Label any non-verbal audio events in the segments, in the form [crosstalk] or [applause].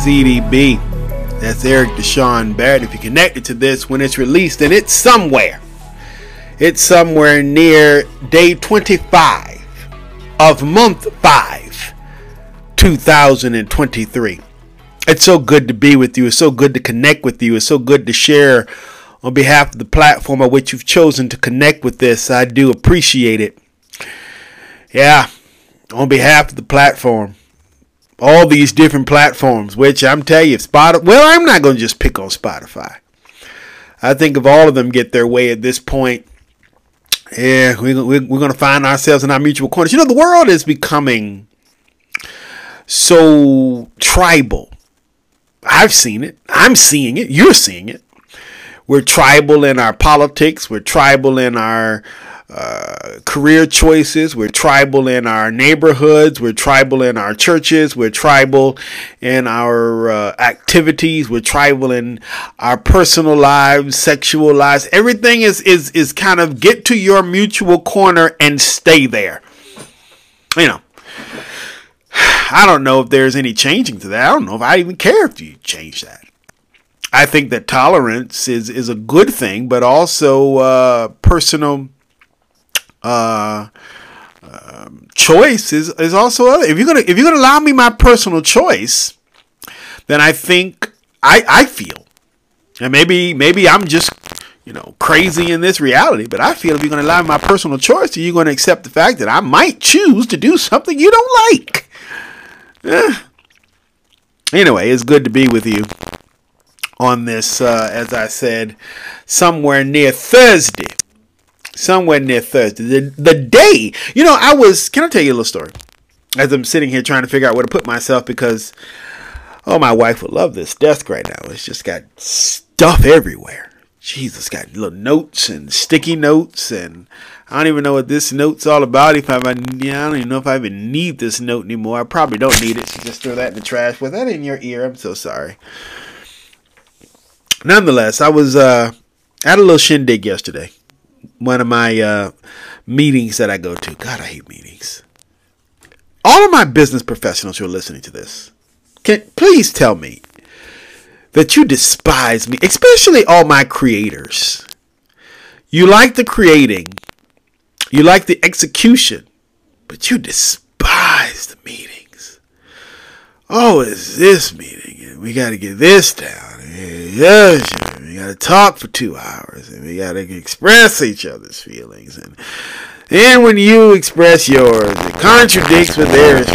ZDB. That's Eric Deshaun Barrett. If you're connected to this when it's released, and it's somewhere. It's somewhere near day 25 of month 5, 2023. It's so good to be with you. It's so good to connect with you. It's so good to share on behalf of the platform on which you've chosen to connect with this. I do appreciate it. Yeah, on behalf of the platform, all these different platforms, which I'm telling you, Spotify, well, I'm not going to just pick on Spotify. I think if all of them get their way at this point, yeah, we, we, we're going to find ourselves in our mutual corners. You know, the world is becoming so tribal. I've seen it. I'm seeing it. You're seeing it. We're tribal in our politics. We're tribal in our uh, career choices. We're tribal in our neighborhoods. We're tribal in our churches. We're tribal in our uh, activities. We're tribal in our personal lives, sexual lives. Everything is is is kind of get to your mutual corner and stay there. You know. I don't know if there's any changing to that. I don't know if I even care if you change that. I think that tolerance is is a good thing, but also uh, personal uh, um, choice is is also other. If you're gonna if you're gonna allow me my personal choice, then I think I I feel, and maybe maybe I'm just you know crazy in this reality, but I feel if you're gonna allow me my personal choice, are you're gonna accept the fact that I might choose to do something you don't like. Eh. Anyway, it's good to be with you on this, uh, as I said, somewhere near Thursday somewhere near Thursday. The, the day, you know, I was, can I tell you a little story? As I'm sitting here trying to figure out where to put myself because, oh, my wife would love this desk right now. It's just got stuff everywhere. Jesus, got little notes and sticky notes, and I don't even know what this note's all about. If I, I don't even know if I even need this note anymore. I probably don't need it. So just throw that in the trash. Was that in your ear? I'm so sorry. Nonetheless, I was uh, at a little shindig yesterday one of my uh, meetings that I go to. God, I hate meetings. All of my business professionals who are listening to this, can please tell me that you despise me, especially all my creators. You like the creating, you like the execution, but you despise the meetings. Oh, it's this meeting, we got to get this down. Yes, we got to talk for two hours, and we got to express each other's feelings. And and when you express yours, it contradicts what theirs [sighs]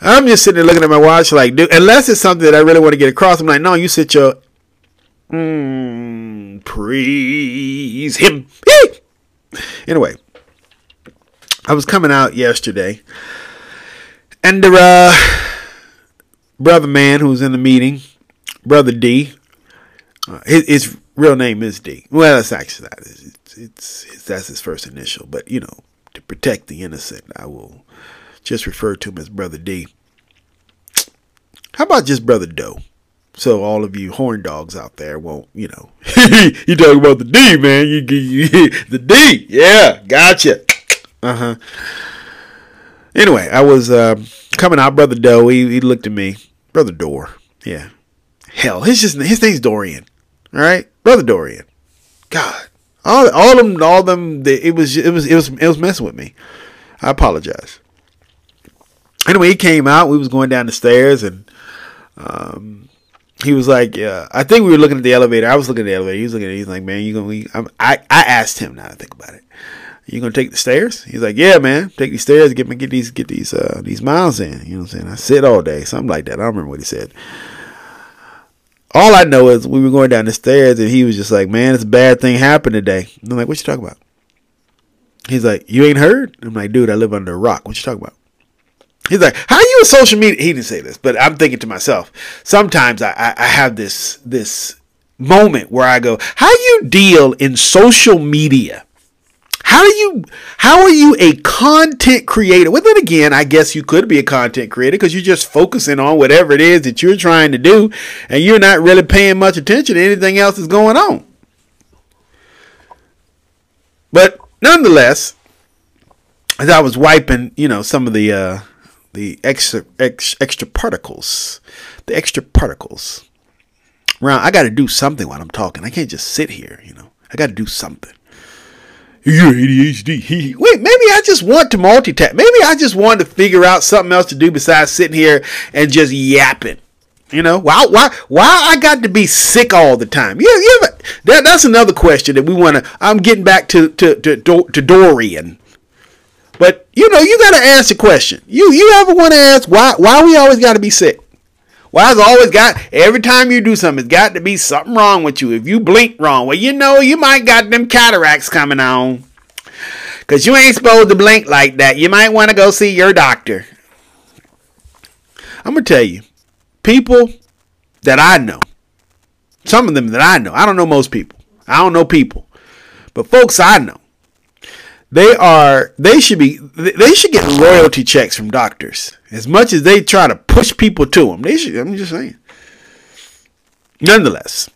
I'm just sitting there looking at my watch, like, dude. Unless it's something that I really want to get across, I'm like, no, you sit your. Mm, praise him. anyway, I was coming out yesterday, and the uh, brother man who was in the meeting brother D. Uh, his, his, real name is D. Well, that's actually that. It's, it's, it's, that's his first initial. But you know, to protect the innocent, I will just refer to him as brother D. How about just brother Doe? So all of you horn dogs out there won't, you know, [laughs] you talking about the D, man. You, you [laughs] the D, yeah, gotcha. Uh huh. Anyway, I was uh, coming out, brother Doe. He, he looked at me, brother Door. Yeah, Hell, his just his name's Dorian. All right, brother Dorian. God, all all them, all them. It was it was it was it was messing with me. I apologize. Anyway, he came out. We was going down the stairs, and um, he was like, "Yeah." I think we were looking at the elevator. I was looking at the elevator. He was looking at. it. He's like, "Man, you gonna?" I'm, I I asked him. Now to think about it. You gonna take the stairs? He's like, yeah, man, take these stairs, get me get these get these uh these miles in. You know what I'm saying? I sit all day, something like that. I don't remember what he said. All I know is we were going down the stairs and he was just like, "Man, a bad thing happened today." I'm like, "What you talking about?" He's like, "You ain't heard?" I'm like, "Dude, I live under a rock. What you talking about?" He's like, "How you in social media?" He didn't say this, but I'm thinking to myself. Sometimes I, I, I have this this moment where I go, "How you deal in social media?" How do you how are you a content creator? Well then again, I guess you could be a content creator because you're just focusing on whatever it is that you're trying to do and you're not really paying much attention to anything else that's going on. But nonetheless, as I was wiping, you know, some of the uh the extra ex, extra particles, the extra particles. Ron, I got to do something while I'm talking. I can't just sit here, you know. I got to do something. You're ADHD. Wait, maybe I just want to multitask. Maybe I just want to figure out something else to do besides sitting here and just yapping. You know, why why why I got to be sick all the time? Yeah, yeah. That that's another question that we want to. I'm getting back to to to, to Dorian. But you know, you got to ask the question. You you ever want to ask why why we always got to be sick? Why has always got every time you do something, it's got to be something wrong with you. If you blink wrong, well, you know you might got them cataracts coming on. Cause you ain't supposed to blink like that. You might want to go see your doctor. I'm gonna tell you, people that I know, some of them that I know, I don't know most people. I don't know people. But folks I know, they are they should be they should get royalty checks from doctors as much as they try to push people to them. They should. I'm just saying. Nonetheless,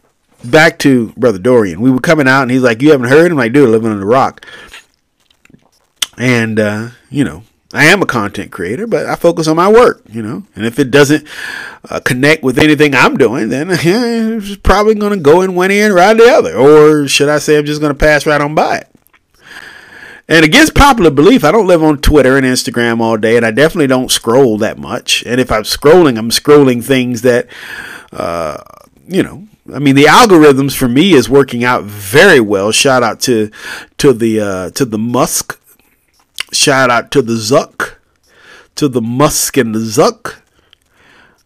back to brother Dorian. We were coming out and he's like, "You haven't heard?" I'm like, "Dude, living on the rock." And uh, you know, I am a content creator, but I focus on my work, you know. And if it doesn't uh, connect with anything I'm doing, then yeah, [laughs] it's probably going to go in one ear and ride the other. Or should I say, I'm just going to pass right on by it. And against popular belief, I don't live on Twitter and Instagram all day, and I definitely don't scroll that much. And if I'm scrolling, I'm scrolling things that, uh, you know, I mean, the algorithms for me is working out very well. Shout out to to the uh, to the Musk. Shout out to the Zuck, to the Musk and the Zuck.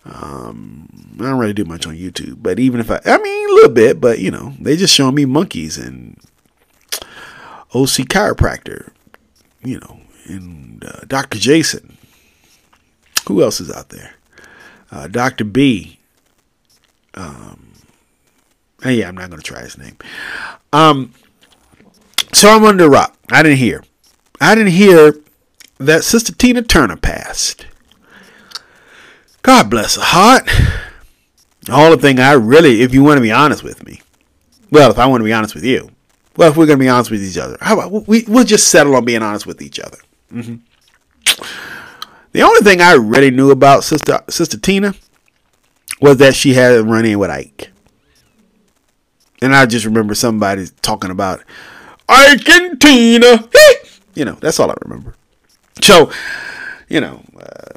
Um, I don't really do much on YouTube, but even if I, I mean, a little bit, but you know, they just show me monkeys and OC chiropractor, you know, and uh, Dr. Jason. Who else is out there? Uh, Dr. B. Um, yeah, I'm not going to try his name. Um, so I'm under rock. I didn't hear. I didn't hear that Sister Tina Turner passed. God bless her heart. The thing I really, if you want to be honest with me, well, if I want to be honest with you, well, if we're going to be honest with each other, how about we, we'll just settle on being honest with each other. Mm-hmm. The only thing I really knew about Sister Sister Tina was that she had a run in with Ike. And I just remember somebody talking about Ike and Tina. you know, that's all I remember. So, you know, uh,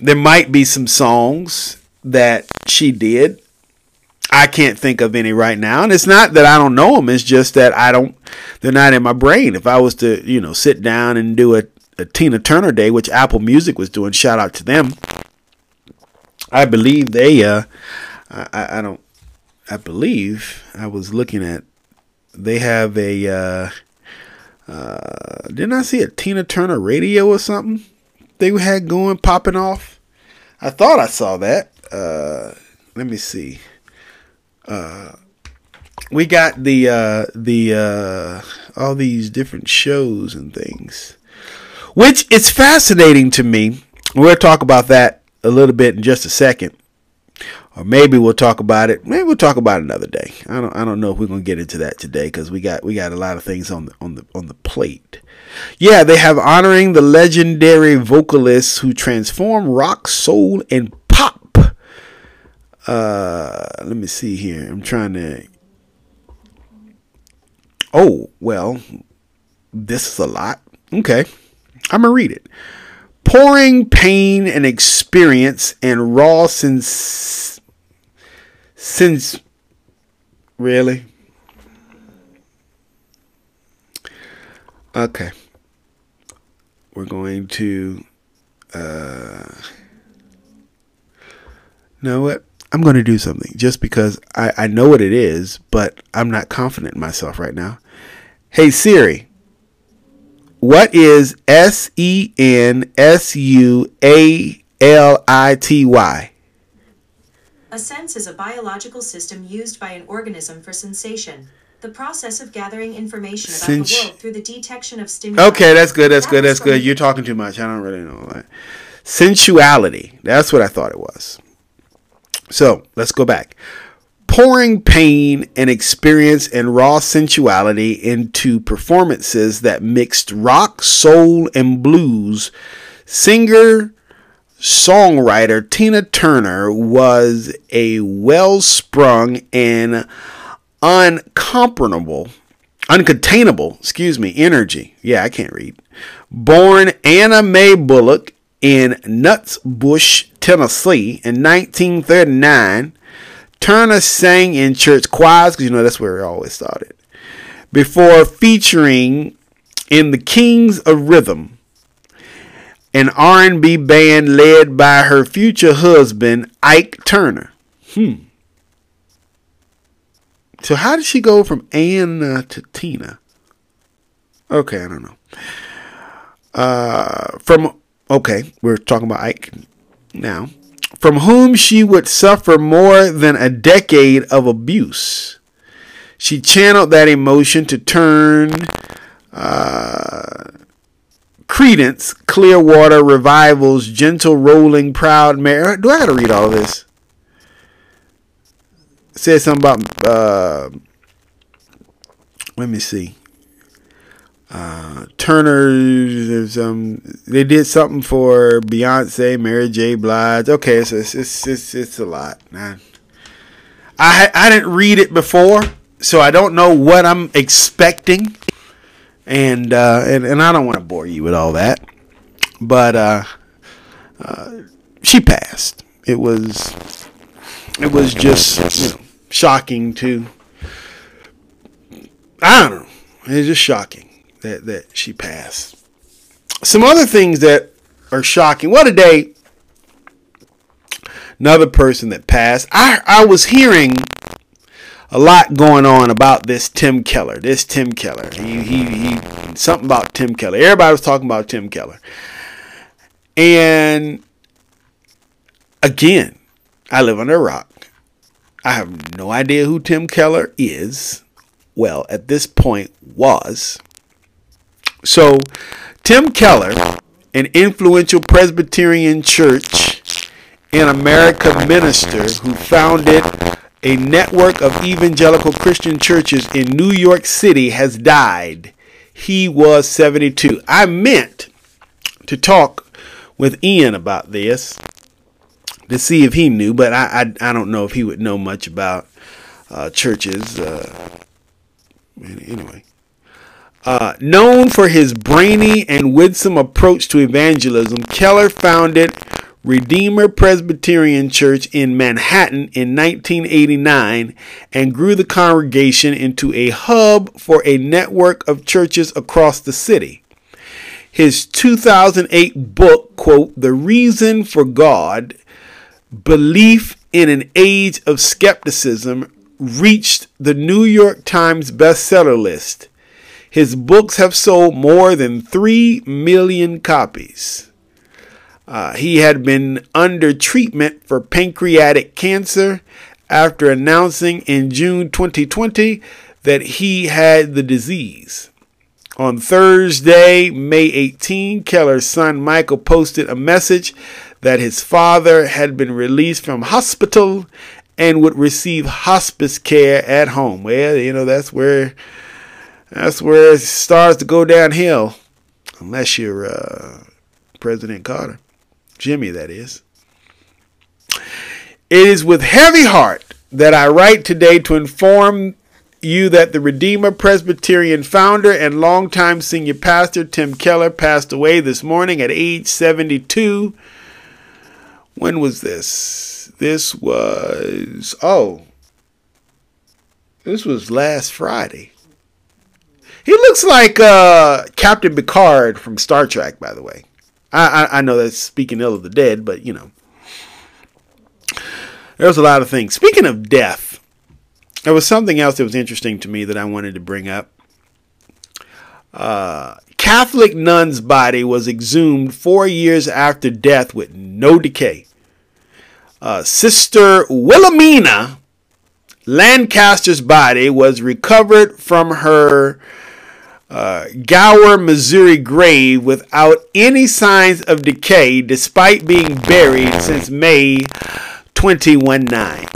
there might be some songs that she did I can't think of any right now. And it's not that I don't know them. It's just that I don't, they're not in my brain. If I was to, you know, sit down and do a, a Tina Turner day, which Apple Music was doing, shout out to them. I believe they, uh, I, I don't, I believe I was looking at, they have a, uh, uh, didn't I see a Tina Turner radio or something they had going, popping off? I thought I saw that. Uh, let me see uh, we got the uh, the uh, all these different shows and things, which it's fascinating to me. We'll talk about that a little bit in just a second, or maybe we'll talk about it. Maybe we'll talk about another day. I don't I don't know if we're gonna get into that today because we got we got a lot of things on the on the on the plate. Yeah, they have honoring the legendary vocalists who transform rock, soul, and uh, let me see here. I'm trying to. Oh, well, this is a lot. Okay. I'm going to read it. Pouring pain and experience and raw since. Since. Really? Okay. We're going to. Uh, know what? I'm going to do something just because I, I know what it is, but I'm not confident in myself right now. Hey Siri, what is S E N S U A L I T Y? A sense is a biological system used by an organism for sensation. The process of gathering information about Sens- the world through the detection of stimuli. Okay, that's good. That's that good. That's good. You're talking too much. I don't really know that. Sensuality. That's what I thought it was. So let's go back. Pouring pain and experience and raw sensuality into performances that mixed rock, soul, and blues Singer songwriter Tina Turner was a well sprung and uncomparable, uncontainable, excuse me, energy. Yeah, I can't read. Born Anna Mae Bullock in Nutbush, Tennessee in 1939, Turner sang in church choirs, because you know that's where it always started, before featuring in the Kings of Rhythm, an R&B band led by her future husband Ike Turner. Hmm. So how did she go from Anna to Tina? Okay, I don't know. Uh, from okay, we're talking about Ike now. From whom she would suffer more than a decade of abuse. She channeled that emotion to turn uh, Creedence Clearwater Revival's gentle rolling Proud Mary. Do I gotta read all this? It says something about uh, let me see. Uh, Turner, um, they did something for Beyonce, Mary J. Blige. Okay, so it's it's it's, it's a lot. I, I I didn't read it before, so I don't know what I'm expecting and uh, and and I don't want to bore you with all that, but uh, uh, she passed. It was it was just you know, shocking to. I don't know. It's just shocking that that she passed. Some other things that are shocking. What a day. Another person that passed. I I was hearing a lot going on about this Tim Keller. This Tim Keller. He, he, he, something about Tim Keller. Everybody was talking about Tim Keller. And again, I live under a rock. I have no idea who Tim Keller is. Well, at this point, was. So, Tim Keller, an influential Presbyterian church in America minister who founded a network of evangelical Christian churches in New York City has died. He was 72. I meant to talk with Ian about this to see if he knew, but I I, I don't know if he would know much about uh, churches. Uh, anyway. Uh, known for his brainy and winsome approach to evangelism, Keller founded Redeemer Presbyterian Church in Manhattan in 1989 and grew the congregation into a hub for a network of churches across the city. His 2008 book, quote, The Reason for God Belief in an Age of Skepticism, reached the New York Times bestseller list. His books have sold more than 3 million copies. Uh, he had been under treatment for pancreatic cancer after announcing in June 2020 that he had the disease. On Thursday, May 18, Keller's son Michael posted a message that his father had been released from hospital and would receive hospice care at home. Well, you know that's where that's where it starts to go downhill, unless you're uh, President Carter. Jimmy, that is. It is with heavy heart that I write today to inform you that the Redeemer Presbyterian founder and longtime senior pastor Tim Keller passed away this morning at age 72. When was this? This was, oh, this was last Friday. He looks like uh, Captain Picard from Star Trek, by the way. I, I, I know that's speaking ill of the dead, but you know, there's a lot of things. Speaking of death, there was something else that was interesting to me that I wanted to bring up. Uh, Catholic nun's body was exhumed four years after death with no decay. Uh, Sister Wilhelmina Lancaster's body was recovered from her uh, Gower, Missouri grave without any signs of decay despite being buried since May 21 9.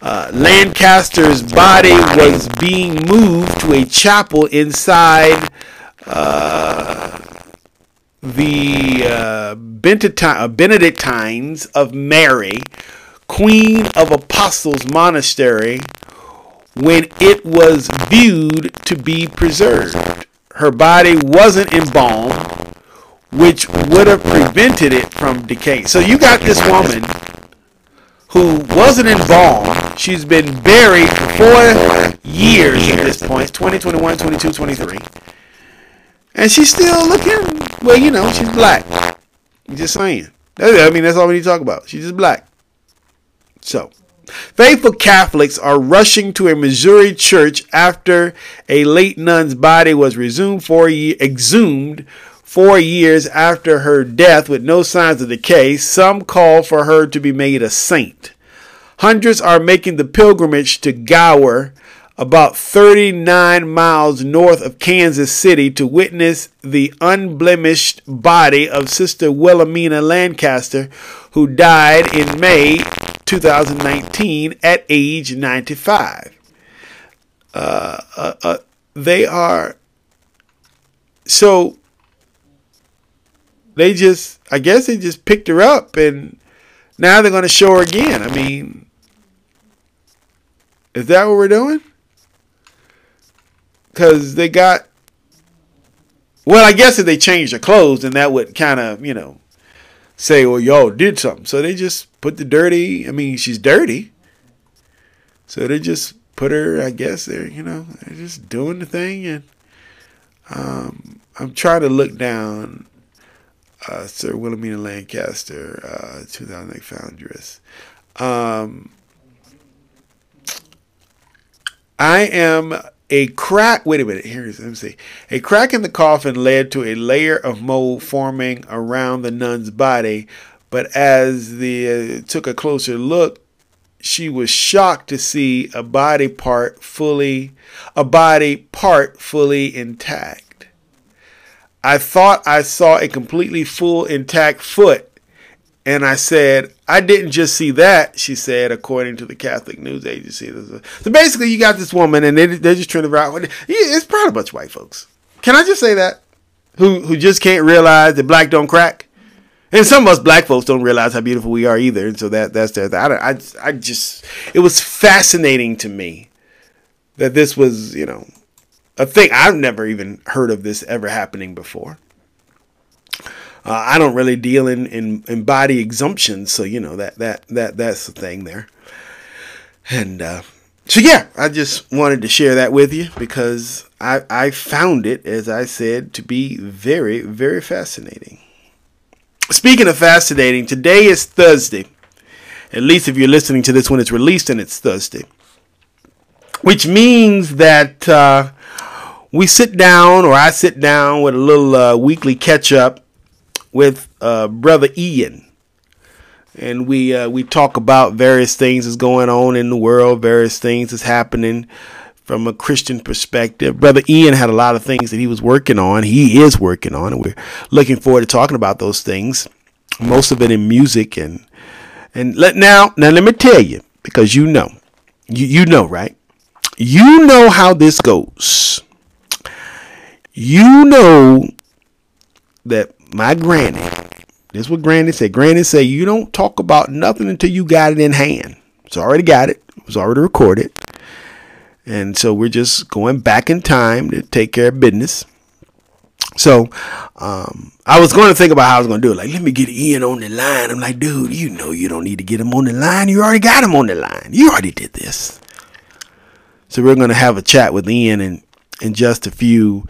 Uh, Lancaster's body was being moved to a chapel inside uh, the uh, Benedictines of Mary, Queen of Apostles Monastery, when it was viewed to be preserved. Her body wasn't embalmed, which would have prevented it from decay. So you got this woman who wasn't embalmed. She's been buried for four years at this point 2021, 22, 23. And she's still looking, well, you know, she's black. just saying. I mean, that's all we need to talk about. She's just black. So, faithful Catholics are rushing to a Missouri church after a late nun's body was resumed four ye- exhumed four years after her death with no signs of decay. Some call for her to be made a saint. Hundreds are making the pilgrimage to Gower about 39 miles north of Kansas City to witness the unblemished body of Sister Wilhelmina Lancaster, who died in May 2019 at age 95. Uh, uh, uh, they are so they just I guess they just picked her up and now they're going to show her again. I mean, is that what we're doing? because they got. Well, I guess if they changed their clothes, then that would kind of, you know, say, well, y'all did something. So they just put the dirty. I mean, she's dirty. So they just put her, I guess, they're, you know, they're just doing the thing. And um, I'm trying to look down uh, Sir Wilhelmina Lancaster, uh, 2008 foundress. Um, I am a crack, wait a minute, here's, let me see. A crack in the coffin led to a layer of mold forming around the nun's body, but as the uh, took a closer look, she was shocked to see a body part fully, a body part fully intact. I thought I saw a completely full intact foot and I said, I didn't just see that, she said, according to the Catholic News Agency. So basically, you got this woman, and they, they're just trying to out. It's probably a bunch of white folks. Can I just say that? Who, who just can't realize that black don't crack? And some of us black folks don't realize how beautiful we are either. And so that that's their I, I, I just, it was fascinating to me that this was, you know, a thing. I've never even heard of this ever happening before. Uh, I don't really deal in, in, in body exemptions, so you know that that that that's the thing there. And uh, so yeah, I just wanted to share that with you because I I found it, as I said, to be very very fascinating. Speaking of fascinating, today is Thursday. At least if you're listening to this when it's released and it's Thursday, which means that uh, we sit down, or I sit down with a little uh, weekly catch up with uh, brother Ian, and we uh, we talk about various things that's going on in the world, various things that's happening from a Christian perspective. Brother Ian had a lot of things that he was working on. He is working on, and we're looking forward to talking about those things. Most of it in music and and let now now let me tell you because you know you you know right you know how this goes. You know that my granny, this is what granny said. Granny said, you don't talk about nothing until you got it in hand. It's already got it. It was already recorded. And so we're just going back in time to take care of business. So um, I was going to think about how I was going to do it. Like, let me get Ian on the line. I'm like, dude, you know you don't need to get him on the line. You already got him on the line. You already did this. So we're going to have a chat with Ian in, in just a few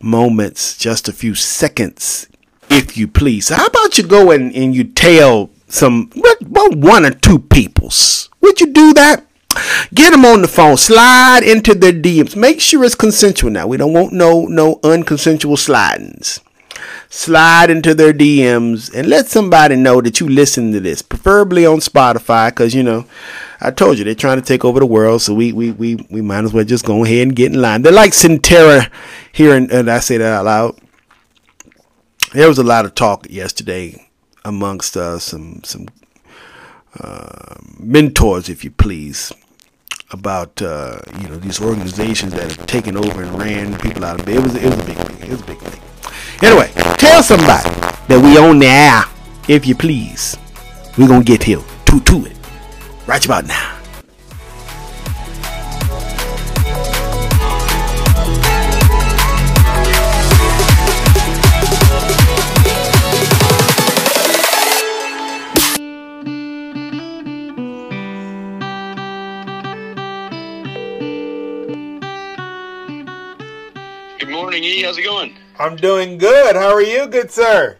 moments, just a few seconds if you please. So how about you go and, and you tell some, well, one or two peoples? Would you do that? Get them on the phone. Slide into their DMs. Make sure it's consensual now. We don't want no no unconsensual slidings. Slide into their DMs and let somebody know that you listen to this, preferably on Spotify, because you know, I told you they're trying to take over the world, so we we we, we might as well just go ahead and get in line. They're like Centera here, and I say that out loud there was a lot of talk yesterday amongst uh, some some uh, mentors, if you please, about uh, you know these organizations that have taken over and ran people out of bed. It was it was a big thing. It was a big thing. Anyway, tell somebody that we on the air, if you please. We're gonna get here to to it. Right about now. Morning, E. How's it going? I'm doing good. How are you, good sir?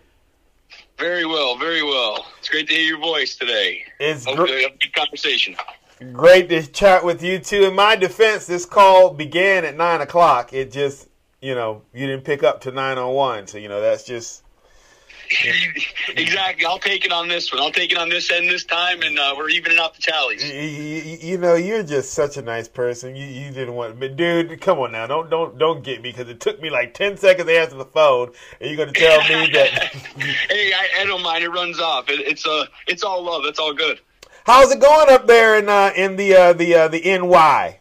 Very well, very well. It's great to hear your voice today. It's Hope gr- a good conversation. great to chat with you too. In my defense, this call began at nine o'clock. It just, you know, you didn't pick up to nine on one, So you know, that's just [laughs] exactly. I'll take it on this one. I'll take it on this end this time, and uh, we're evening out the tallies. you, you, you know, you're just such a nice person. You you didn't want, but dude, come on now, don't don't don't get me because it took me like ten seconds to answer the phone, and you're gonna tell me [laughs] that. hey, I, I don't mind. It runs off. It, it's uh, it's all love. It's all good. How's it going up there in uh, in the uh, the uh, the NY?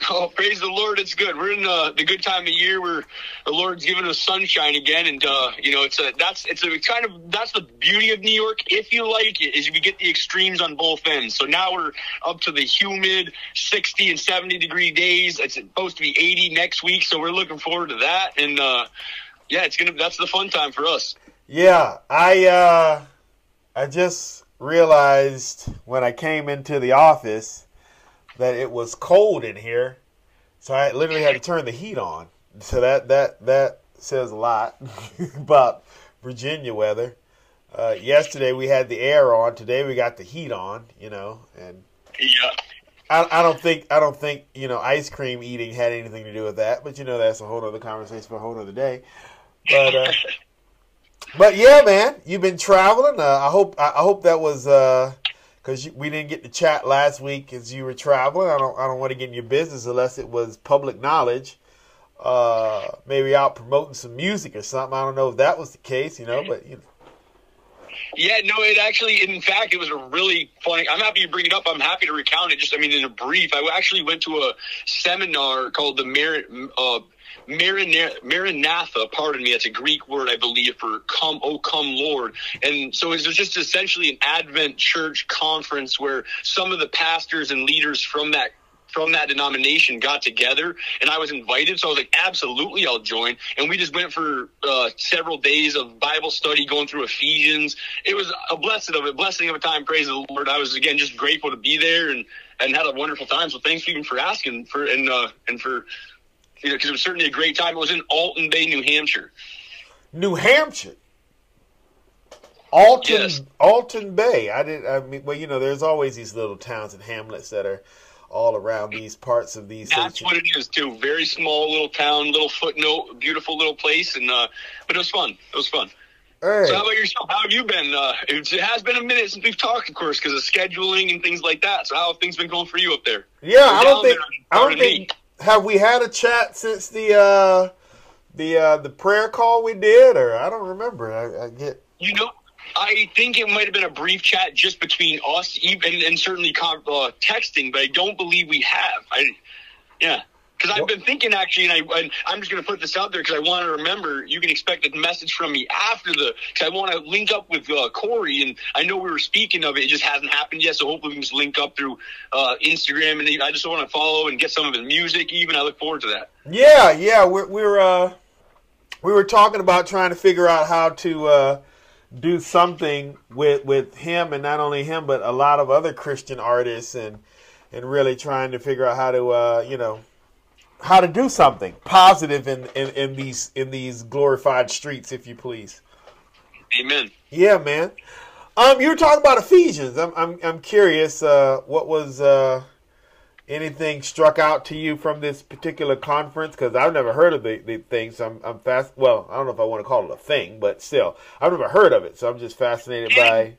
[laughs] Oh, praise the Lord! It's good. We're in uh, the good time of year where the Lord's given us sunshine again, and uh, you know, it's a that's it's a kind of that's the beauty of New York, if you like it, is we get the extremes on both ends. So now we're up to the humid, sixty and seventy degree days. It's supposed to be eighty next week, so we're looking forward to that. And uh, yeah, it's gonna that's the fun time for us. Yeah, I uh, I just realized when I came into the office that it was cold in here, so I literally had to turn the heat on. So that that that says a lot [laughs] about Virginia weather. Uh, yesterday we had the air on. Today we got the heat on. You know, and Yeah. I, I don't think I don't think you know ice cream eating had anything to do with that. But you know that's a whole other conversation for a whole other day. But uh, [laughs] but yeah, man, you've been traveling. Uh, I hope I, I hope that was because we didn't get to chat last week as you were traveling. I don't I don't want to get in your business unless it was public knowledge. Uh, maybe out promoting some music or something. I don't know if that was the case, you know. But you know, Yeah, no, it actually, in fact, it was a really funny. I'm happy you bring it up. I'm happy to recount it. Just, I mean, in a brief, I actually went to a seminar called the Mar- uh, Maranatha. Pardon me, it's a Greek word, I believe, for "Come, oh, come, Lord." And so it was just essentially an Advent church conference where some of the pastors and leaders from that from that denomination got together and I was invited. So I was like, absolutely, I'll join. And we just went for uh, several days of Bible study going through Ephesians. It was a blessing of a blessing of a time. Praise the Lord. I was again just grateful to be there and, and had a wonderful time. So thanks even for asking for, and, uh, and for, you know, cause it was certainly a great time. It was in Alton Bay, New Hampshire. New Hampshire. Alton Yes. Alton Bay. I did. I mean, well, you know, there's always these little towns and hamlets that are all around these parts of these. That's what it is too. Very small little town, little footnote, beautiful little place. And, uh, but it was fun. It was fun. Hey. So how about yourself? How have you been? Uh, it has been a minute since we've talked, of course, because of scheduling and things like that. So how have things been going for you up there? yeah, I don't think. there, I don't me. Have we had a chat since the uh, the uh, the prayer call we did, or I don't remember. I, I get. You know, I think it might have been a brief chat just between us, even and certainly uh, texting, but I don't believe we have. I, yeah. Because I've been thinking actually, and, I, and I'm just going to put this out there because I want to remember. You can expect a message from me after the. Because I want to link up with uh, Corey, and I know we were speaking of it. It just hasn't happened yet, so hopefully we can just link up through uh, Instagram, and I just want to follow and get some of his music. Even I look forward to that. Yeah, yeah, we're we're uh, we were talking about trying to figure out how to uh, do something with with him, and not only him, but a lot of other Christian artists, and and really trying to figure out how to uh, you know how to do something positive in, in, in these in these glorified streets, if you please. Amen. Yeah, man. Um, you were talking about Ephesians. I'm I'm I'm curious. Uh, what was uh, anything struck out to you from this particular conference? Because I've never heard of the, the thing, so I'm I'm fast. Well, I don't know if I want to call it a thing, but still, I've never heard of it, so I'm just fascinated by.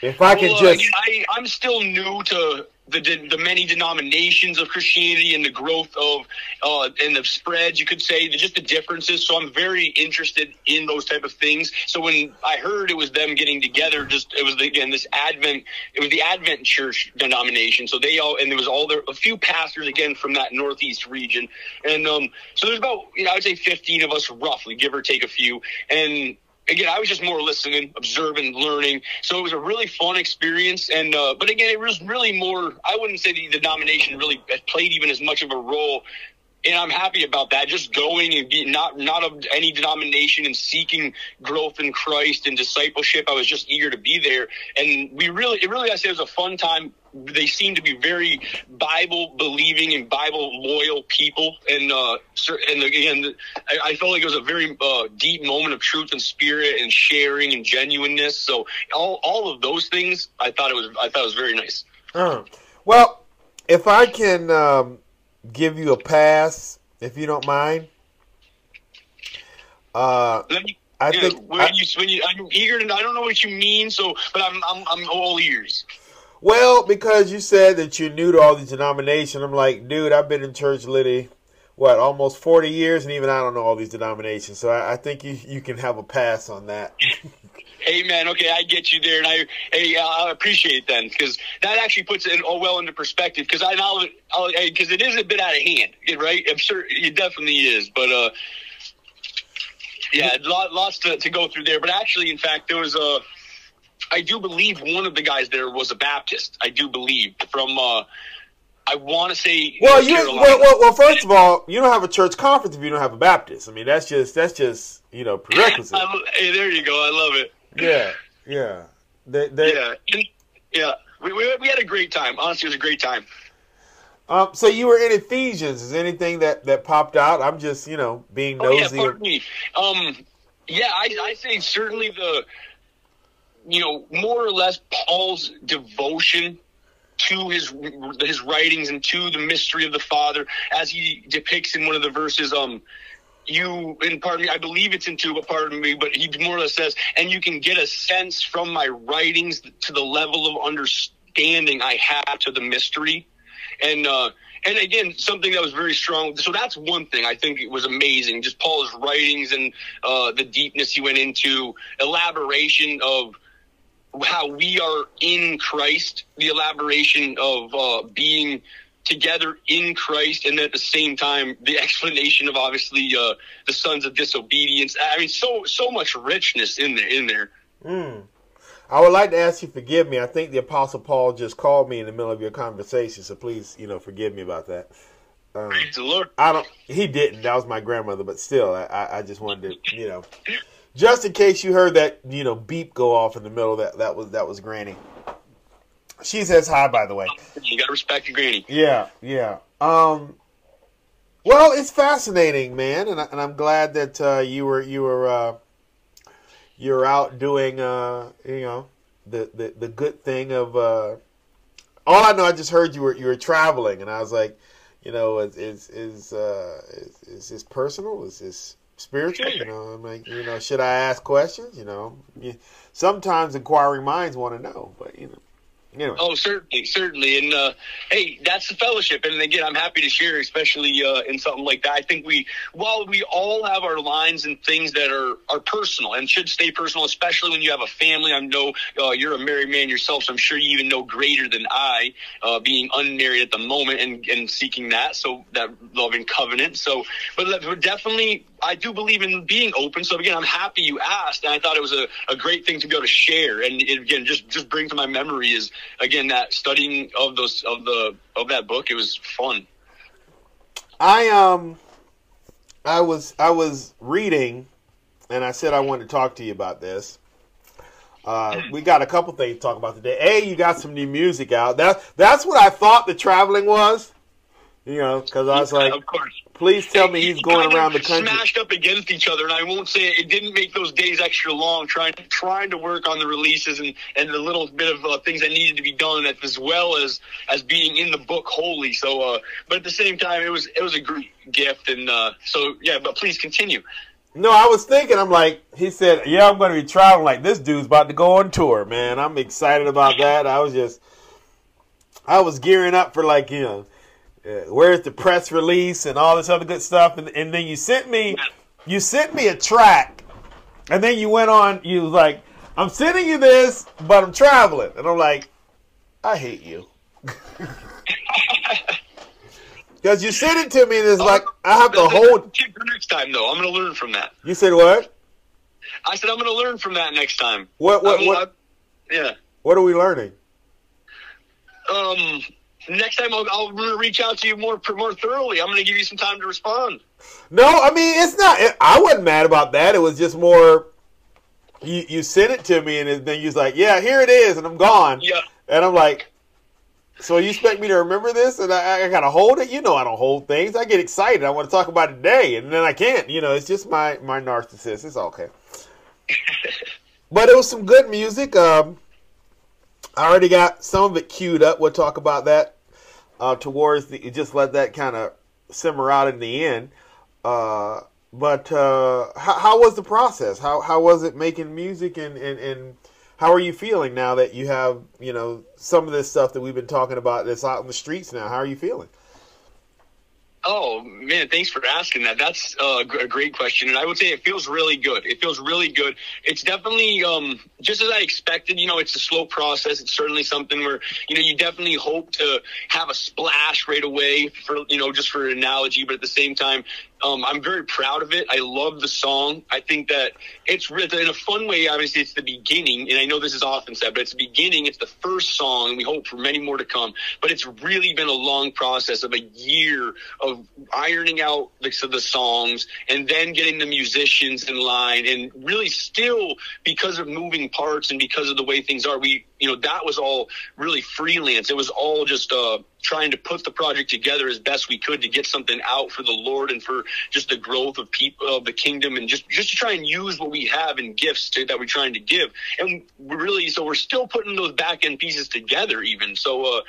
If I can Well, uh, just I, I'm still new to the the many denominations of Christianity and the growth of uh, and the spreads, you could say, just the differences. So I'm very interested in those type of things. So when I heard it was them getting together, just it was again this Advent, it was the Advent Church denomination. So they all and there was all there a few pastors again from that Northeast region, and um, so there's about you know I would say 15 of us roughly, give or take a few, and again, I was just more listening, observing, learning. So it was a really fun experience. And uh, but again, it was really more. I wouldn't say the, the nomination really played even as much of a role. And I'm happy about that. Just going and not not of any denomination and seeking growth in Christ and discipleship. I was just eager to be there, and we really, it really, I say, it was a fun time they seem to be very Bible believing and Bible loyal people. And uh, and again, I, I felt like it was a very uh, deep moment of truth and spirit and sharing and genuineness. So all all of those things, I thought it was I thought it was very nice. Uh, well, if I can um, give you a pass, if you don't mind. Uh, me, I yeah, think when I, you when you I'm eager to I don't know what you mean so but I'm I'm I'm all ears. Well, because you said that you're new to all these denominations, I'm like, dude, I've been in church literally, what, almost 40 years, and even I don't know all these denominations. So I, I think you, you can have a pass on that. [laughs] hey, man, okay, I get you there, and I, hey, I appreciate that because that actually puts it all well into perspective, because I know, because it is a bit out of hand, right? I'm sure it definitely is, but, uh, yeah, lots to, to go through there. But actually, in fact, there was a I do believe one of the guys there was a Baptist. I do believe from. Uh, I want to say. Well, you well, well, well, first of all, you don't have a church conference if you don't have a Baptist. I mean, that's just that's just you know prerequisite. [laughs] hey, there you go. I love it. Yeah, yeah, they, they, yeah, yeah. We, we, we had a great time. Honestly, it was a great time. Um, so you were in Ephesians. Is anything that that popped out? I'm just you know being nosy. Oh, yeah, pardon me. Um, yeah, I, I say certainly the you know, more or less Paul's devotion to his his writings and to the mystery of the Father, as he depicts in one of the verses. Um, you and pardon me, I believe it's in two, but pardon me, but he more or less says, and you can get a sense from my writings to the level of understanding I have to the mystery, and uh, and again, something that was very strong. So that's one thing I think it was amazing. Just Paul's writings and uh, the deepness he went into, elaboration of how we are in Christ, the elaboration of uh, being together in Christ, and at the same time, the explanation of obviously uh, the sons of disobedience. I mean, so so much richness in there. In there. Mm. I would like to ask you forgive me. I think the Apostle Paul just called me in the middle of your conversation, so please, you know, forgive me about that. Um, Praise the Lord. I don't. He didn't. That was my grandmother, but still, I, I just wanted to, you know [laughs] just in case you heard that you know beep go off in the middle, that that was that was Granny. She says hi, by the way. You gotta respect your granny. Yeah, yeah. Um, well, it's fascinating, man, and, I, and I'm glad that uh, you were you were uh, you're out doing uh, you know the, the the good thing of. Uh, all I know, I just heard you were you were traveling, and I was like, you know, is is is uh, is, is this personal? Is this spiritual. You [laughs] know, I'm like, you know, should I ask questions? You know, sometimes inquiring minds want to know, but you know. Anyway. Oh, certainly, certainly, and uh, hey, that's the fellowship. And again, I'm happy to share, especially uh, in something like that. I think we, while we all have our lines and things that are are personal and should stay personal, especially when you have a family. I know uh, you're a married man yourself, so I'm sure you even know greater than I, uh, being unmarried at the moment and and seeking that, so that loving covenant. So, but definitely I do believe in being open. So again, I'm happy you asked, and I thought it was a, a great thing to go to share. And it, again, just just bring to my memory is again that studying of those of the of that book. It was fun. I um, I was I was reading, and I said I wanted to talk to you about this. Uh, we got a couple things to talk about today. A, you got some new music out. That that's what I thought the traveling was. You know, because I was like, of course. Please tell me he's going around the country. Smashed up against each other, and I won't say it, it didn't make those days extra long. Trying trying to work on the releases and and the little bit of uh, things that needed to be done, as well as as being in the book wholly. So, uh, but at the same time, it was it was a great gift, and uh, so yeah. But please continue. No, I was thinking, I'm like, he said, yeah, I'm going to be traveling. Like, this dude's about to go on tour, man. I'm excited about that. I was just, I was gearing up for like you know, where's the press release and all this other good stuff, and, and then you sent me, you sent me a track, and then you went on. You was like, I'm sending you this, but I'm traveling, and I'm like, I hate you. [laughs] Because you sent it to me and it's like I have to hold. For next time, though. I'm going to learn from that. You said what? I said I'm going to learn from that next time. What? What? What? Yeah. What are we learning? Um. Next time I'll, I'll reach out to you more more thoroughly. I'm going to give you some time to respond. No, I mean it's not. I wasn't mad about that. It was just more. You you sent it to me and then you was like, yeah, here it is, and I'm gone. Yeah. And I'm like, so you expect me to remember this? And I, I gotta hold it? You know, I don't hold things. I get excited. I want to talk about it today, and then I can't. You know, it's just my my narcissist. It's okay. [laughs] but it was some good music. Um, I already got some of it queued up. We'll talk about that uh, towards the. Just let that kind of simmer out in the end. Uh, but uh, how, how was the process? How how was it making music and, and, and how are you feeling now that you have you know some of this stuff that we've been talking about that's out in the streets now? How are you feeling? Oh man, thanks for asking that. That's uh, a great question, and I would say it feels really good. It feels really good. It's definitely um, just as I expected. You know, it's a slow process. It's certainly something where you know you definitely hope to have a splash right away for you know just for an analogy, but at the same time, um, I'm very proud of it. I love the song. I think that it's re- in a fun way. Obviously, it's the beginning, and I know this is often said, but it's the beginning. It's the first song, and we hope for many more to come. But it's really been a long process of a year of ironing out the, so the songs, and then getting the musicians in line, and really still because of moving parts and because of the way things are, we you know that was all really freelance. It was all just uh, trying to put the project together as best we could to get something out for the Lord and for just the growth of people of the kingdom and just just to try and use what we have in gifts to, that we're trying to give. And really, so we're still putting those back end pieces together even. So uh,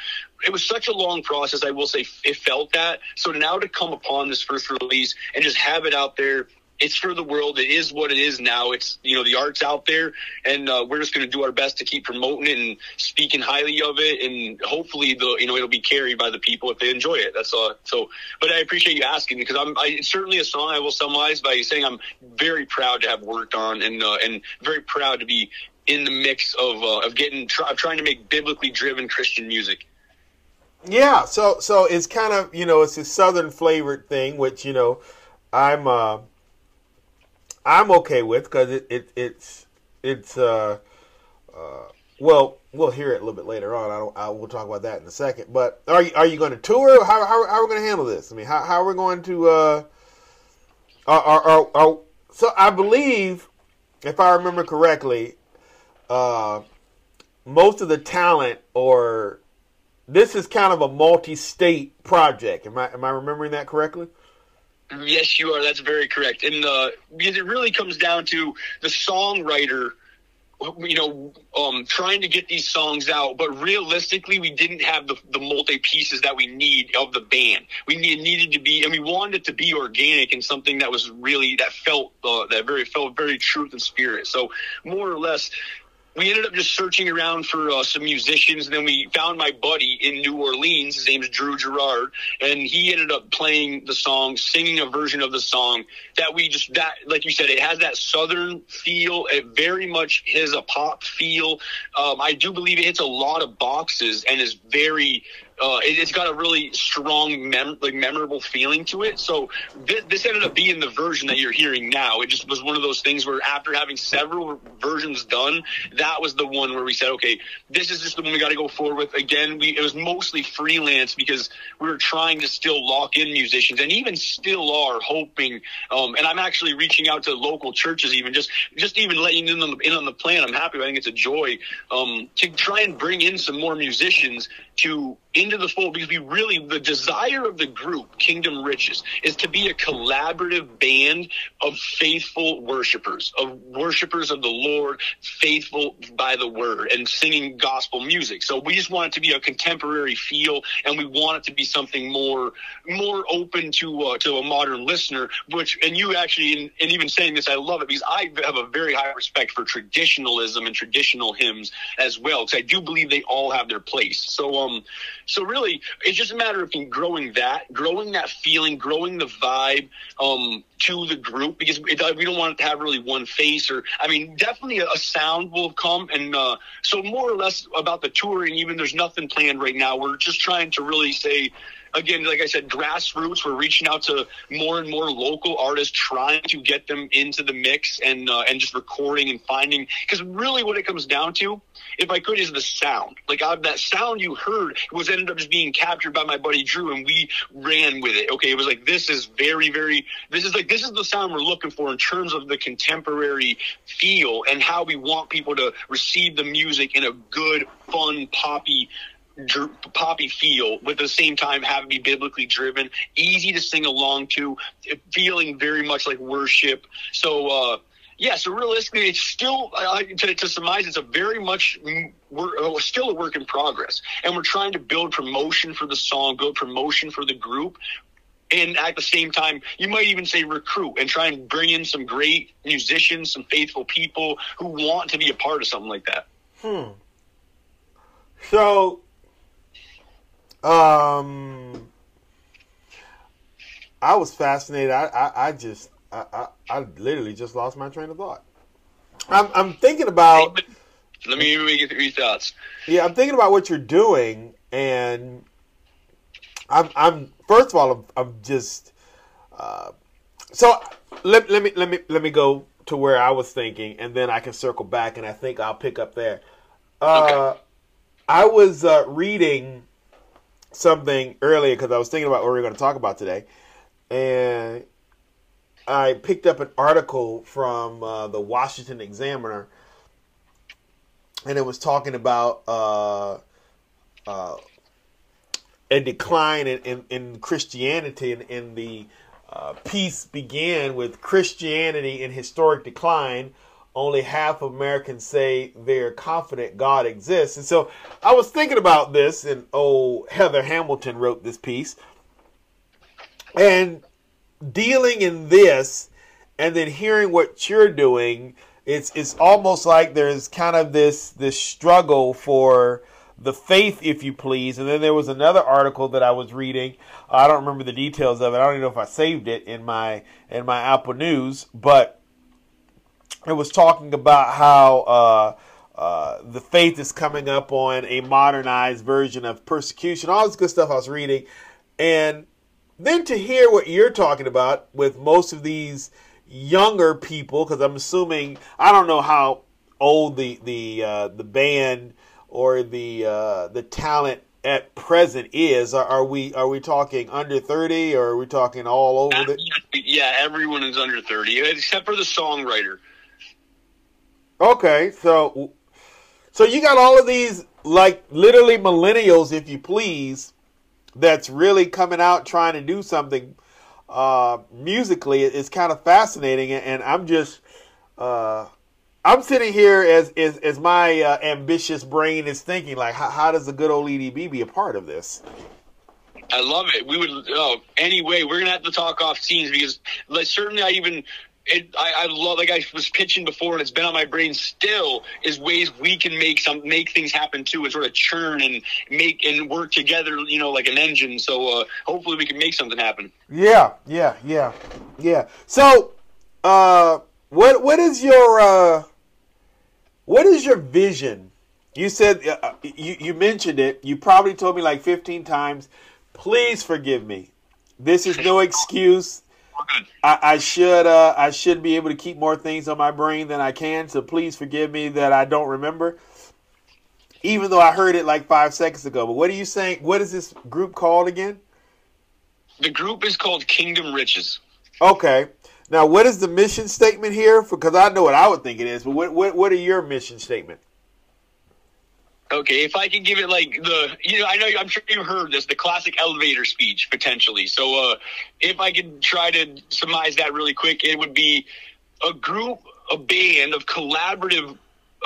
it was such a long process. I will say it felt that. So now to come upon this first release and just have it out there it's for the world. It is what it is now. It's you know the art's out there, and uh, we're just going to do our best to keep promoting it and speaking highly of it, and hopefully the you know it'll be carried by the people if they enjoy it. That's uh so. But I appreciate you asking because I'm I, it's certainly a song I will summarize by saying I'm very proud to have worked on and uh, and very proud to be in the mix of uh, of getting try, trying to make biblically driven Christian music. Yeah, so so it's kind of you know it's a southern flavored thing, which you know I'm uh, I'm okay with because it, it it's it's uh, uh, well we'll hear it a little bit later on. I don't I will talk about that in a second. But are you are you going to tour? How how, how are we going to handle this? I mean, how how are we going to uh, are, are, are, are so I believe if I remember correctly, uh, most of the talent or this is kind of a multi-state project. Am I am I remembering that correctly? Yes, you are. That's very correct. And uh, because it really comes down to the songwriter, you know, um, trying to get these songs out. But realistically, we didn't have the, the multi pieces that we need of the band. We need, needed to be, and we wanted it to be organic and something that was really that felt uh, that very felt very truth and spirit. So more or less, we ended up just searching around for uh, some musicians, and then we found my buddy in New Orleans. His name is Drew Gerard, and he ended up playing the song, singing a version of the song that we just that like you said, it has that southern feel. It very much has a pop feel. Um, I do believe it hits a lot of boxes and is very uh, it, has got a really strong, mem- like memorable feeling to it. So th- this ended up being the version that you're hearing now. It just was one of those things where after having several versions done, that was the one where we said, okay, this is just the one we got to go forward with. Again, we it was mostly freelance because we were trying to still lock in musicians, and even still are hoping. Um, and I'm actually reaching out to local churches, even just just even letting in on the, in on the plan. I'm happy. I think it's a joy um, to try and bring in some more musicians to into the fold because we really the desire of the group kingdom riches is to be a collaborative band of faithful worshipers of worshipers of the lord faithful by the word and singing gospel music. So we just want it to be a contemporary feel and we want it to be something more more open to uh, to a modern listener which and you actually and even saying this i love it because i have a very high respect for traditionalism and traditional hymns as well because i do believe they all have their place. So um so really, it's just a matter of growing that, growing that feeling, growing the vibe um, to the group because it, we don't want it to have really one face or, I mean, definitely a, a sound will come. And uh, so more or less about the touring, even there's nothing planned right now. We're just trying to really say, again, like I said, grassroots. We're reaching out to more and more local artists, trying to get them into the mix and uh, and just recording and finding. Because really, what it comes down to, if I could, is the sound. Like uh, that sound you heard was ended up just being captured by my buddy Drew, and we ran with it. Okay, it was like this is very, very. This is like this is the sound we're looking for in terms of the contemporary feel and how we want people to receive the music in a good, fun, poppy poppy feel, but at the same time having be biblically driven, easy to sing along to, feeling very much like worship. So, uh, yeah, so realistically, it's still uh, to, to surmise, it's a very much we're uh, still a work in progress, and we're trying to build promotion for the song, build promotion for the group, and at the same time, you might even say recruit and try and bring in some great musicians, some faithful people who want to be a part of something like that. Hmm. So um, I was fascinated. I, I, I just, I, I, I, literally just lost my train of thought. I'm, I'm thinking about. Let me make three thoughts. Yeah, I'm thinking about what you're doing, and I'm, I'm. First of all, I'm, I'm just. Uh, so let, let me let me let me go to where I was thinking, and then I can circle back, and I think I'll pick up there. Uh, okay. I was uh, reading something earlier because I was thinking about what we were going to talk about today, and I picked up an article from uh, the Washington Examiner, and it was talking about uh, uh, a decline in, in, in Christianity, and in, in the uh, piece began with Christianity in historic decline only half of Americans say they're confident God exists. And so I was thinking about this, and oh, Heather Hamilton wrote this piece. And dealing in this and then hearing what you're doing, it's it's almost like there's kind of this this struggle for the faith, if you please. And then there was another article that I was reading. I don't remember the details of it. I don't even know if I saved it in my in my Apple News, but it was talking about how uh, uh, the faith is coming up on a modernized version of persecution, all this good stuff I was reading. And then to hear what you're talking about with most of these younger people, because I'm assuming, I don't know how old the, the, uh, the band or the, uh, the talent at present is. Are, are, we are we talking under thirty, or are we talking all over? The- yeah, everyone is under thirty, except for the songwriter. Okay, so so you got all of these like literally millennials, if you please, that's really coming out trying to do something uh, musically. It's kind of fascinating, and I'm just uh, I'm sitting here as as, as my uh, ambitious brain is thinking, like, how, how does the good old EDB be a part of this? I love it. We would oh anyway. We're gonna have to talk off scenes because like, certainly I even it, I, I, love like I was pitching before, and it's been on my brain still. Is ways we can make some make things happen too, and sort of churn and make and work together. You know, like an engine. So uh, hopefully we can make something happen. Yeah, yeah, yeah, yeah. So, uh, what what is your uh, what is your vision? You said uh, uh you you mentioned it. You probably told me like fifteen times. Please forgive me. This is no excuse. I, I, should uh, I should be able to keep more things on my brain than I can. So please forgive me that I don't remember, even though I heard it like five seconds ago. But what are you saying? What is this group called again? The group is called Kingdom Riches. Okay. Now, what is the mission statement here? Because I know what I would think it is, but what what, what are your mission statement? Okay, if I can give it like the, you know, I know I'm sure you heard this, the classic elevator speech potentially. So, uh, if I could try to surmise that really quick, it would be a group, a band of collaborative,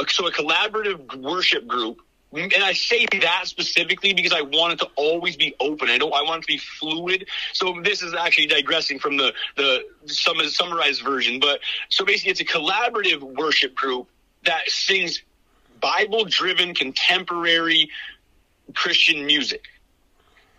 so a collaborative worship group. And I say that specifically because I want it to always be open. I don't. I want it to be fluid. So this is actually digressing from the the summarized version. But so basically, it's a collaborative worship group that sings Bible driven contemporary Christian music.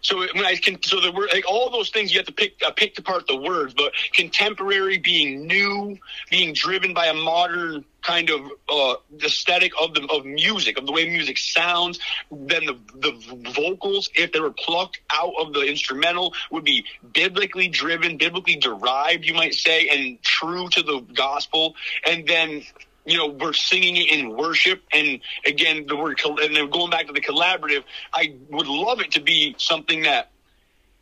So when I can, so the word, like all those things, you have to pick uh, pick apart the words. But contemporary being new, being driven by a modern kind of uh, aesthetic of the of music, of the way music sounds. Then the the vocals, if they were plucked out of the instrumental, would be biblically driven, biblically derived, you might say, and true to the gospel. And then you know, we're singing it in worship. And again, the word, and then going back to the collaborative, I would love it to be something that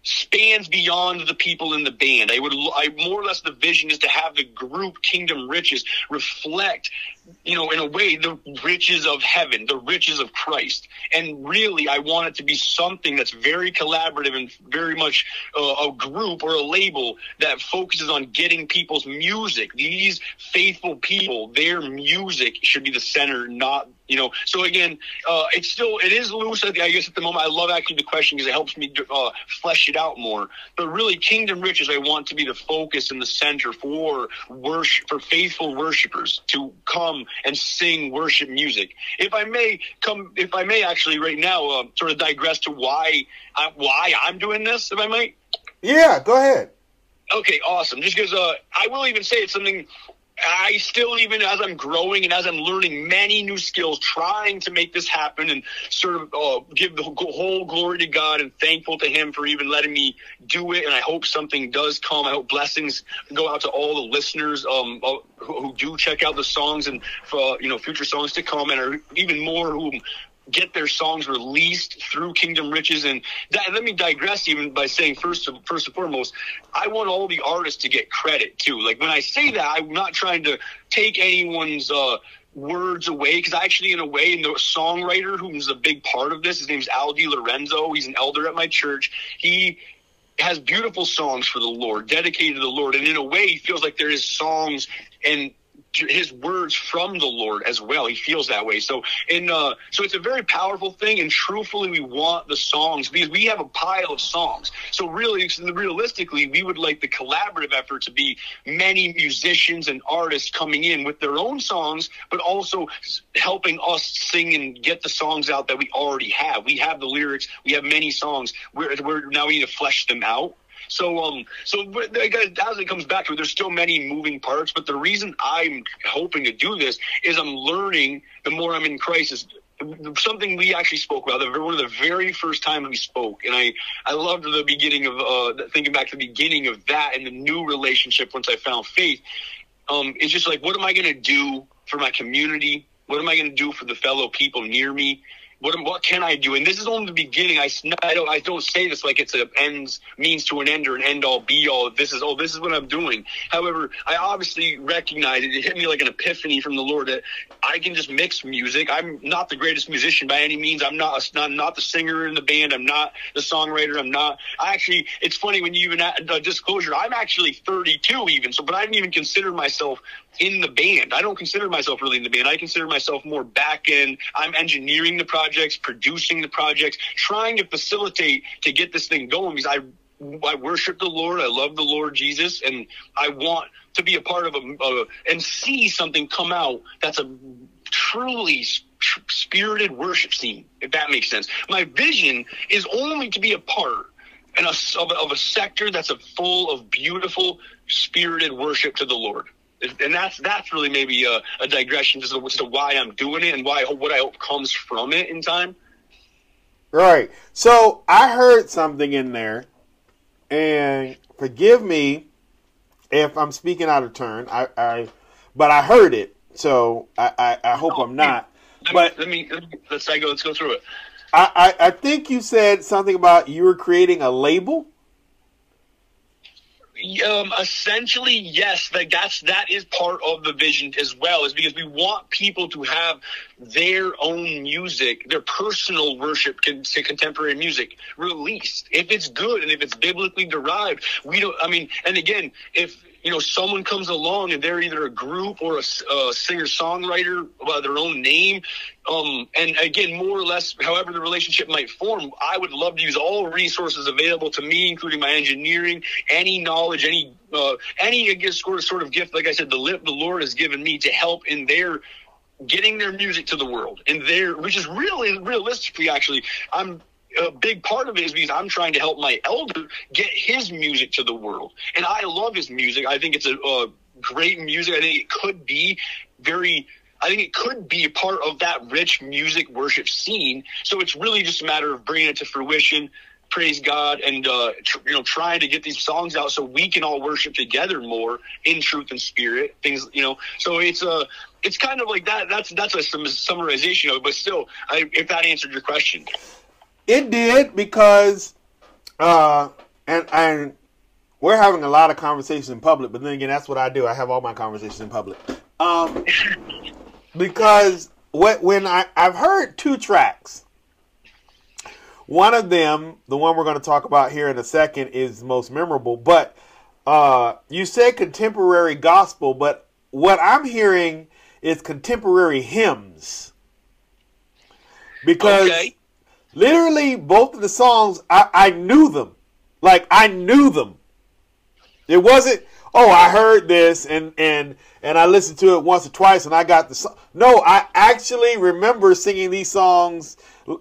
spans beyond the people in the band. I would, I more or less the vision is to have the group Kingdom Riches reflect, you know, in a way the riches of heaven, the riches of Christ. And really, I want it to be something that's very collaborative and very much uh, a group or a label that focuses on getting people's music. These faithful people, their music should be the center, not you know so again uh, it's still it is loose i guess at the moment i love actually the question because it helps me uh, flesh it out more but really kingdom riches i want to be the focus and the center for worship for faithful worshipers to come and sing worship music. If i may come if i may actually right now uh, sort of digress to why I, why i'm doing this if i might. Yeah go ahead. Okay awesome. Just because uh, i will even say it's something I still, even as I'm growing and as I'm learning many new skills, trying to make this happen and sort of uh, give the whole glory to God and thankful to Him for even letting me do it. And I hope something does come. I hope blessings go out to all the listeners um, uh, who, who, do check out the songs and for, you know future songs to come, and are even more who get their songs released through Kingdom Riches. And that, let me digress even by saying first, first and foremost, I want all the artists to get credit too. Like when I say that, I'm not trying to take anyone's, uh, words away because actually in a way and the songwriter who's a big part of this his name's al di lorenzo he's an elder at my church he has beautiful songs for the lord dedicated to the lord and in a way he feels like there is songs and his words from the Lord as well. He feels that way. So in uh, so it's a very powerful thing. And truthfully, we want the songs because we have a pile of songs. So really, realistically, we would like the collaborative effort to be many musicians and artists coming in with their own songs, but also helping us sing and get the songs out that we already have. We have the lyrics. We have many songs. We're, we're now we need to flesh them out so, um, so as it comes back to it, there's still many moving parts. But the reason I'm hoping to do this is I'm learning the more I'm in crisis. Something we actually spoke about one of the very first time we spoke and i i loved the beginning of uh thinking back to the beginning of that and the new relationship once i found faith um it's just like what am i going to do for my community? What am i going to do for the fellow people near me what what can I do? And this is only the beginning. I, I don't I don't say this like it's a ends means to an end or an end all be all. This is oh this is what I'm doing. However, I obviously recognize it. It hit me like an epiphany from the Lord that I can just mix music. I'm not the greatest musician by any means. I'm not not not the singer in the band. I'm not the songwriter. I'm not. I actually it's funny when you even uh, disclosure. I'm actually 32 even. So, but I didn't even consider myself in the band. I don't consider myself really in the band. I consider myself more back end. I'm engineering the projects, producing the projects, trying to facilitate to get this thing going because I I worship the Lord. I love the Lord Jesus, and I want to be a part of a, a and see something come out that's a truly spirited worship scene. If that makes sense, my vision is only to be a part in a, of, a, of a sector that's a full of beautiful, spirited worship to the Lord and that's that's really maybe a, a digression as to, why I'm doing it and why what I hope comes from it in time. Right. So I heard something in there, and forgive me if I'm speaking out of turn. I, I but I heard it, so I, I, I hope oh, I'm not. Let but me, let me, let me let's go. Let's go through it. I, I, I think you said something about you were creating a label. Um, essentially, yes. Like that's that is part of the vision as well. Is because we want people to have their own music, their personal worship to contemporary music released. If it's good and if it's biblically derived, we don't. I mean, and again, if you know, someone comes along and they're either a group or a, a singer songwriter by their own name. Um, and again, more or less, however the relationship might form, I would love to use all resources available to me, including my engineering, any knowledge, any uh, any sort of sort of gift. Like I said, the lip the Lord has given me to help in their getting their music to the world, and their which is really realistically actually, I'm a big part of it is because I'm trying to help my elder get his music to the world, and I love his music. I think it's a, a great music. I think it could be very. I think it could be a part of that rich music worship scene. So it's really just a matter of bringing it to fruition, praise God and uh, tr- you know trying to get these songs out so we can all worship together more in truth and spirit. Things you know, so it's a uh, it's kind of like that. That's that's a summarization of it, but still, I, if that answered your question, it did because uh, and and we're having a lot of conversations in public, but then again, that's what I do. I have all my conversations in public. Um, [laughs] because when I I've heard two tracks one of them, the one we're going to talk about here in a second, is most memorable. But uh, you say contemporary gospel, but what I'm hearing is contemporary hymns. Because okay. Literally, both of the songs, I, I knew them. Like, I knew them. It wasn't, oh, I heard this and and and I listened to it once or twice and I got the song. No, I actually remember singing these songs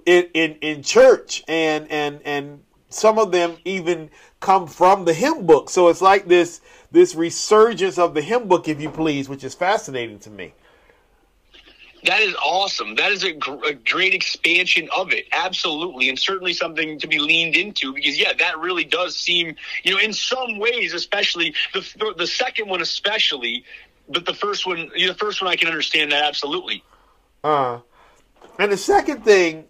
in, in, in church and, and, and some of them even come from the hymn book. So it's like this, this resurgence of the hymn book, if you please, which is fascinating to me. That is awesome. That is a, gr- a, great expansion of it. Absolutely. And certainly something to be leaned into because, yeah, that really does seem, you know, in some ways, especially the, the second one, especially, but the first one, you know, the first one, I can understand that absolutely. Uh, and the second thing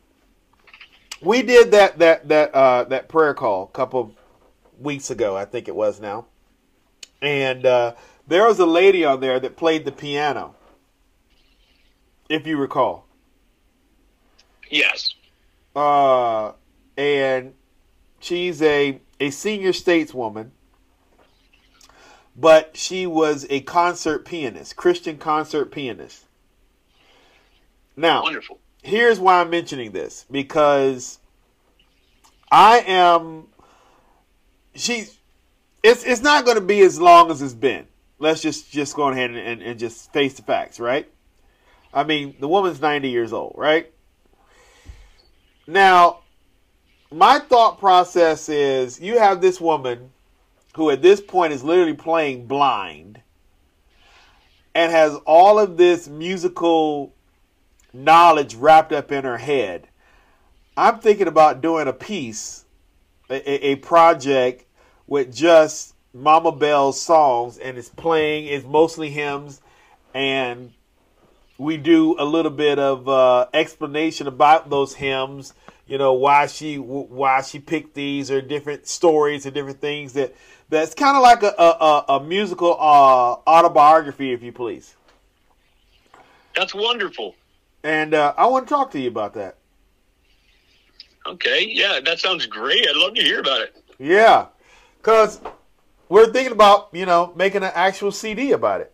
we did that that that uh, that prayer call a couple weeks ago, I think it was now, and uh, there was a lady on there that played the piano, if you recall. Yes. Uh, and she's a a senior stateswoman, but she was a concert pianist, Christian concert pianist. Now, wonderful here's why I'm mentioning this because I am she it's it's not going to be as long as it's been. Let's just just go ahead and, and, and just face the facts, right? I mean, the woman's 90 years old, right? Now, my thought process is you have this woman who at this point is literally playing blind and has all of this musical knowledge wrapped up in her head. I'm thinking about doing a piece, a, a project with just Mama Bell's songs, and it's playing. It's mostly hymns, and we do a little bit of uh, explanation about those hymns. You know why she why she picked these, or different stories, or different things that that's kind of like a, a, a musical uh, autobiography, if you please. That's wonderful and uh, I want to talk to you about that. Okay, yeah, that sounds great. I'd love to hear about it. Yeah, because we're thinking about you know making an actual CD about it.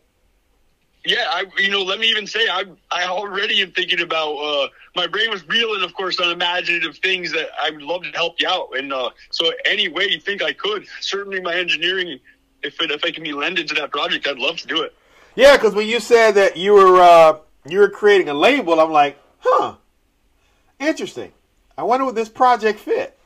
Yeah, I you know let me even say I I already am thinking about uh, my brain was reeling of course on imaginative things that I would love to help you out and uh, so any way you think I could certainly my engineering if it, if I can be lended to that project I'd love to do it. Yeah, because when you said that you were uh, you were creating a label, I'm like, huh, interesting. I wonder would this project fit.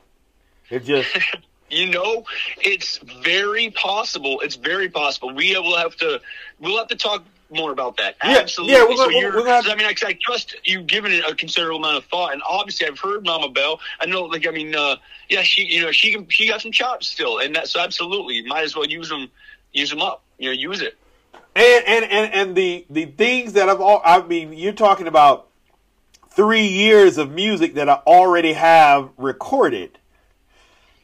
It just. [laughs] you know, it's very possible. It's very possible. We will have to. We'll have to talk more about that. Yeah, Absolutely. Yeah, we're, so we're, we're I mean, I, I trust you've given it a considerable amount of thought, and obviously, I've heard Mama Bell. I know, like, I mean, uh, yeah, she, you know, she can, she got some chops still, and that's so absolutely might as well use them, use them up. You know, use it. And and and, and the the things that I've all I mean, you're talking about three years of music that I already have recorded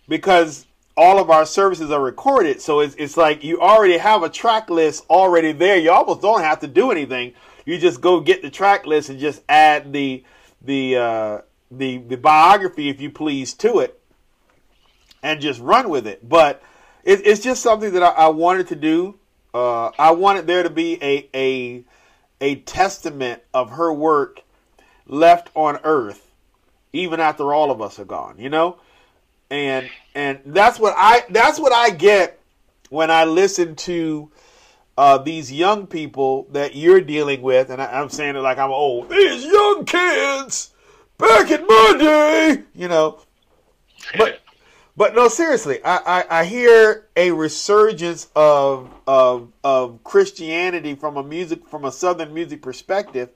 because all of our services are recorded. So it's it's like you already have a track list already there. You almost don't have to do anything. You just go get the track list and just add the the uh, the the biography, if you please, to it, and just run with it. But it, it's just something that I, I wanted to do. Uh, I wanted there to be a a a testament of her work left on earth, even after all of us are gone. You know, and and that's what I that's what I get when I listen to uh, these young people that you're dealing with, and I, am saying it like I'm old. These young kids back in my day, you know, but but no, seriously, I, I, I hear a resurgence of of of Christianity from a music from a Southern music perspective,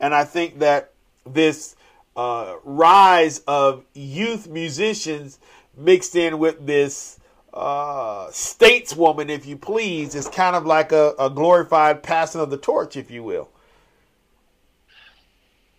and I think that this uh, rise of youth musicians mixed in with this uh, stateswoman, if you please, is kind of like a, a glorified passing of the torch, if you will.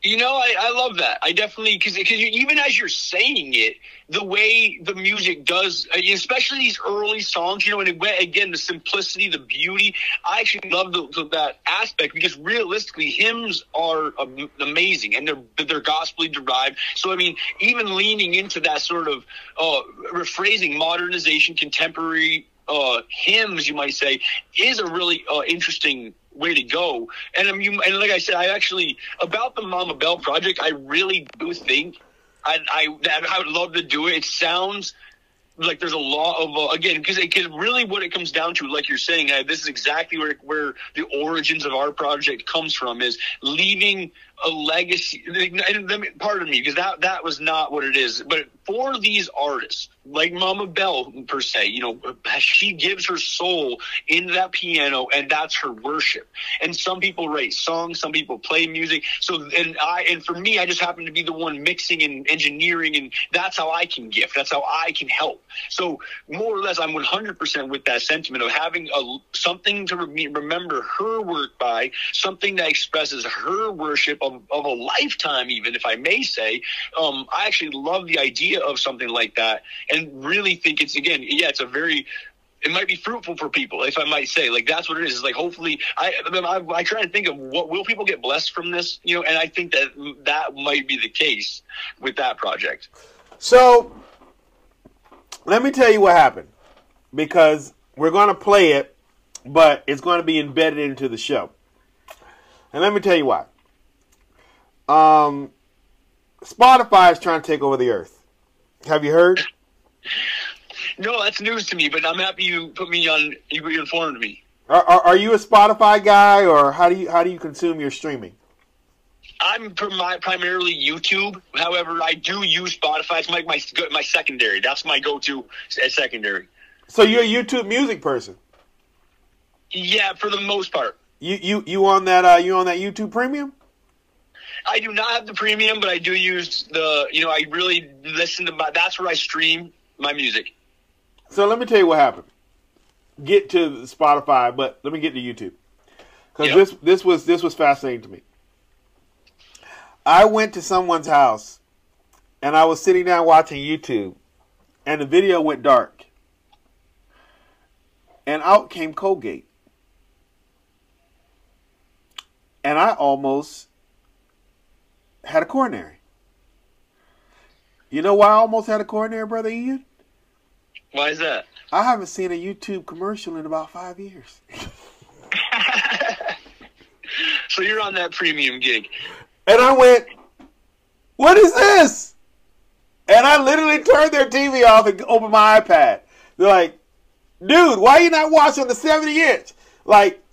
You know, I, I love that. I definitely because because even as you're saying it, the way the music does, uh, especially these early songs, you know, and it went, again the simplicity, the beauty. I actually love the, the, that aspect because realistically, hymns are amazing and they're they're gospelly derived. So I mean, even leaning into that sort of uh, rephrasing, modernization, contemporary uh, hymns, you might say, is a really uh, interesting way to go. And I mean, and like I said, I actually about the Mama Bell project, I really do think I I that I would love to do it. It sounds like there's a lot of uh, again because because really what it comes down to, like you're saying, uh, this is exactly where where the origins of our project comes from is leaving a legacy. Pardon me because that that was not what it is, but for these artists like Mama Bell per se, you know, she gives her soul into that piano and that's her worship. And some people write songs, some people play music. So and I and for me, I just happen to be the one mixing and engineering, and that's how I can gift. That's how I can help. So more or less, I'm 100% with that sentiment of having a something to re- remember her work by, something that expresses her worship of, of a lifetime, even if I may say. Um, I actually love the idea of something like that, and really think it's again, yeah, it's a very it might be fruitful for people, if I might say. Like that's what it is. It's like hopefully, I, I I try to think of what will people get blessed from this, you know, and I think that that might be the case with that project. So let me tell you what happened because we're going to play it, but it's going to be embedded into the show. And let me tell you why. Um, Spotify is trying to take over the earth. Have you heard? No, that's news to me, but I'm happy you put me on. You informed me. Are, are, are you a Spotify guy, or how do you how do you consume your streaming? I'm prim- primarily YouTube. However, I do use Spotify. It's like my my secondary. That's my go-to secondary. So you're a YouTube music person? Yeah, for the most part. You you you on that uh, you on that YouTube Premium? I do not have the premium, but I do use the. You know, I really listen to my. That's where I stream my music. So let me tell you what happened. Get to Spotify, but let me get to YouTube because Yep. this this was this was fascinating to me. I went to someone's house, and I was sitting down watching YouTube, and the video went dark, and out came Colgate, and I almost had a coronary. You know why I almost had a coronary, brother Ian? Why is that? I haven't seen a YouTube commercial in about five years. [laughs] So you're on that premium gig. And I went, What is this? And I literally turned their TV off and opened my iPad. They're like, Dude, why are you not watching the 70 inch? Like,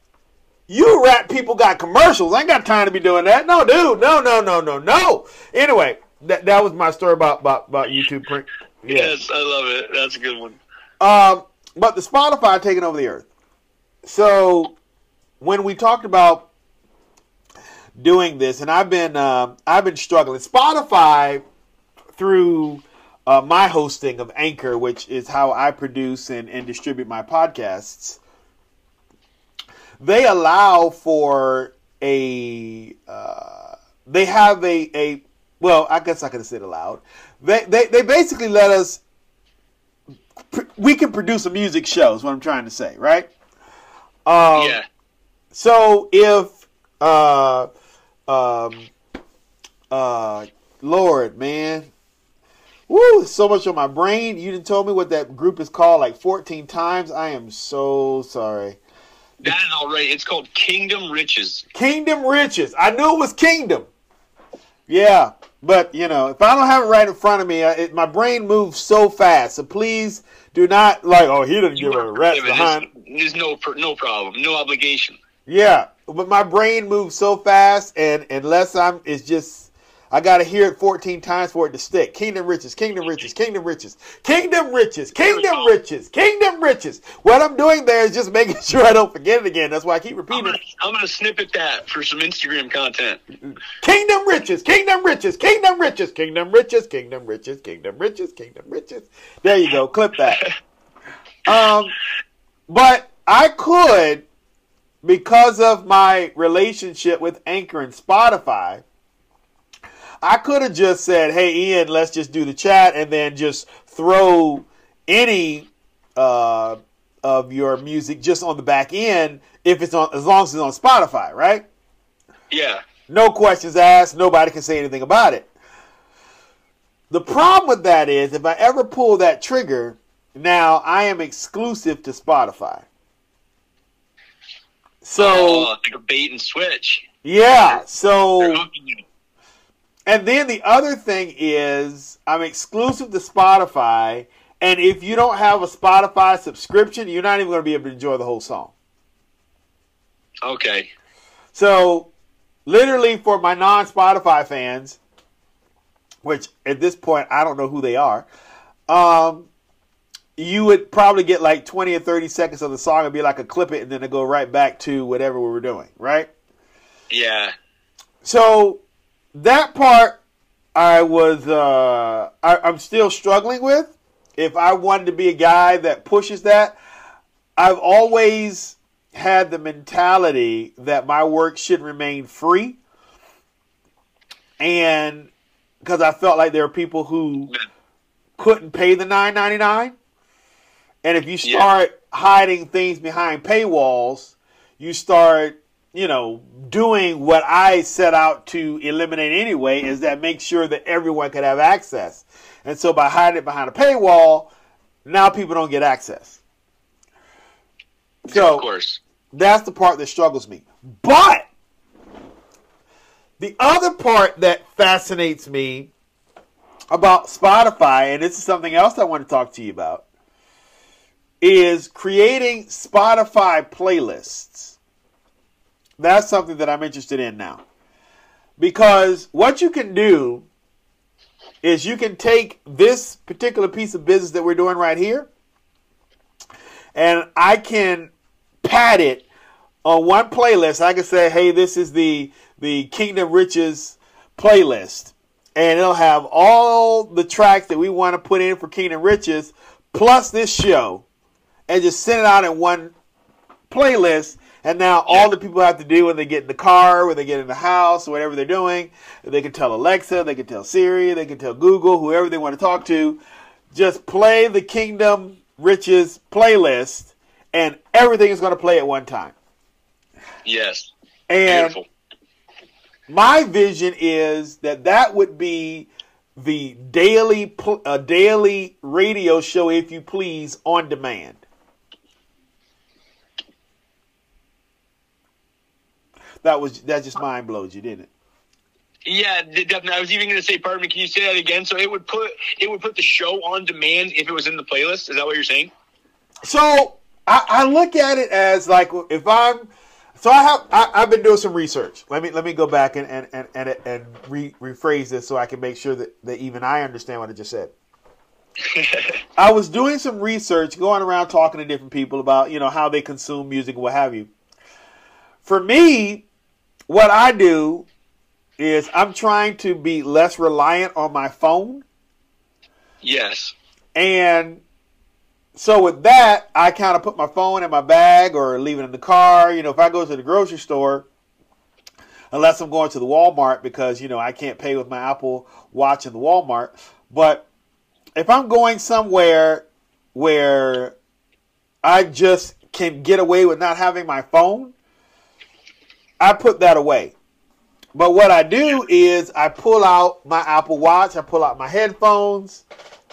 you rat people got commercials. I ain't got time to be doing that. No, dude. No, no, no, no, no. Anyway, that, that was my story about, about, about YouTube. print. yeah. Yes, I love it. That's a good one. Um, but the Spotify taking over the earth. So when we talked about doing this, and I've been uh, I've been struggling. Spotify through uh, my hosting of Anchor, which is how I produce and, and distribute my podcasts. They allow for a uh, they have a a well, I guess I could have said aloud. They, they they basically let us we can produce a music show is what I'm trying to say, right? Um, yeah. So if uh um uh Lord, man. Woo, so much on my brain. You didn't tell me what that group is called like 14 times. I am so sorry. That is right. It's called Kingdom Riches. Kingdom Riches. I knew it was Kingdom. Yeah, but you know, if I don't have it right in front of me, it, my brain moves so fast. So please do not like. Oh, he didn't give a rat's There's, behind. there's no no problem, no obligation. Yeah, but my brain moves so fast, and unless I'm, it's just I got to hear it 14 times for it to stick. Kingdom riches, kingdom riches, kingdom riches, kingdom riches, kingdom riches, kingdom riches. What I'm doing there is just making sure I don't forget it again. That's why I keep I'm repeating gonna, it. I'm gonna snippet that for some Instagram content. Kingdom riches, kingdom riches, kingdom riches, kingdom riches, kingdom riches, kingdom riches, kingdom riches. There you go. Clip that. Um, but I could, because of my relationship with Anchor and Spotify, I could have just said, "Hey, Ian, let's just do the chat," and then just throw any uh, of your music just on the back end if it's on, as long as it's on Spotify, right? Yeah. No questions asked. Nobody can say anything about it. The problem with that is if I ever pull that trigger, now I am exclusive to Spotify. So oh, like a bait and switch. yeah, so. And then the other thing is I'm exclusive to Spotify, and if you don't have a Spotify subscription, you're not even going to be able to enjoy the whole song. Okay. So, literally, for my non Spotify fans, which at this point I don't know who they are, um, you would probably get like 20 or 30 seconds of the song and be like a clip it and then it go right back to whatever we were doing, right? Yeah. So, that part I was, uh, I, I'm still struggling with. If I wanted to be a guy that pushes that, I've always had the mentality that my work should remain free. And because I felt like there are people who couldn't pay the nine ninety nine. And if you Yeah. start hiding things behind paywalls, you start, you know, doing what I set out to eliminate anyway, is that make sure that everyone could have access. And so by hiding it behind a paywall, now people don't get access. So of course. that's the part that struggles me. But the other part that fascinates me about Spotify, and this is something else I want to talk to you about, is creating Spotify playlists. That's something that I'm interested in now. Because what you can do is you can take this particular piece of business that we're doing right here, and I can pad it on one playlist. I can say, "Hey, this is the the Kingdom Riches playlist," and it'll have all the tracks that we want to put in for Kingdom Riches, plus this show, and just send it out in one playlist. And now all the people have to do when they get in the car, when they get in the house, or whatever they're doing, they can tell Alexa, they can tell Siri, they can tell Google, whoever they want to talk to, just play the Kingdom Riches playlist, and everything is going to play at one time. Yes. And Beautiful. my vision is that that would be the daily a uh, daily radio show, if you please, on demand. That was that just mind blows you, didn't it? Yeah, definitely. I was even going to say, pardon me. Can you say that again? So it would put it would put the show on demand if it was in the playlist. Is that what you're saying? So I, I look at it as like if I'm so I have I, I've been doing some research. Let me let me go back and and and and, and re, rephrase this so I can make sure that, that even I understand what I just said. [laughs] I was doing some research, going around talking to different people about you know how they consume music, what have you. For me, what I do is I'm trying to be less reliant on my phone. Yes. And so with that, I kind of put my phone in my bag or leave it in the car. You know, if I go to the grocery store, unless I'm going to the Walmart because, you know, I can't pay with my Apple Watch in the Walmart. But if I'm going somewhere where I just can get away with not having my phone, I put that away. But what I do is I pull out my Apple Watch, I pull out my headphones,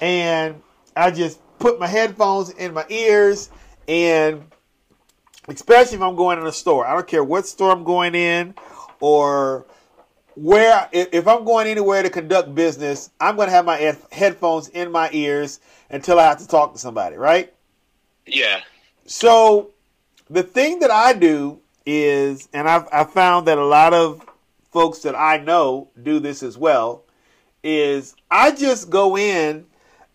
and I just put my headphones in my ears and especially if I'm going in a store. I don't care what store I'm going in or where if if I'm going anywhere to conduct business, I'm going to have my headphones in my ears until I have to talk to somebody, right? Yeah. So the thing that I do is, and I've I found that a lot of folks that I know do this as well, is I just go in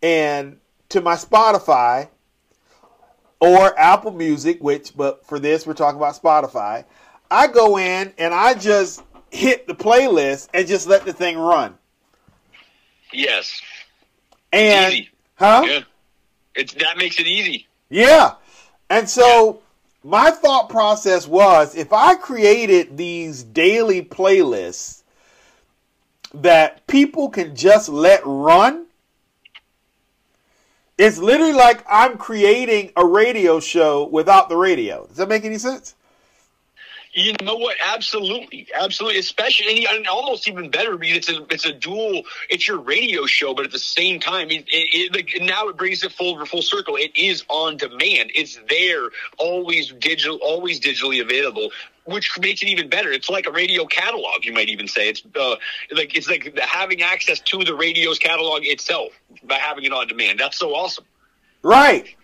and to my Spotify or Apple Music, which, but for this, we're talking about Spotify. I go in and I just hit the playlist and just let the thing run. Yes. And, Easy. huh? Yeah. It's that makes it easy. Yeah. And so my thought process was if I created these daily playlists that people can just let run, it's literally like I'm creating a radio show without the radio. Does that make any sense? You know what? Absolutely, absolutely. Especially, and almost even better because it's a it's a dual. It's your radio show, but at the same time, it, it, it, now it brings it full full circle. It is on demand. It's there, always digital, always digitally available, which makes it even better. It's like a radio catalog. You might even say it's uh, like it's like having access to the radio's catalog itself by having it on demand. That's so awesome. Right.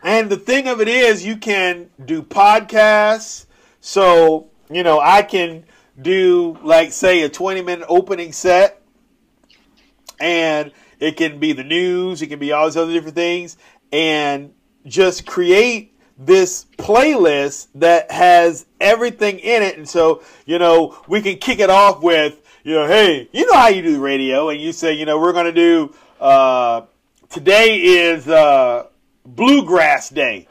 And the thing of it is, you can do podcasts so, you know, I can do like say a 20 minute opening set and it can be the news, it can be all these other different things and just create this playlist that has everything in it. And so, you know, we can kick it off with, you know, hey, you know how you do the radio and you say, you know, we're going to do, uh, today is, uh, bluegrass day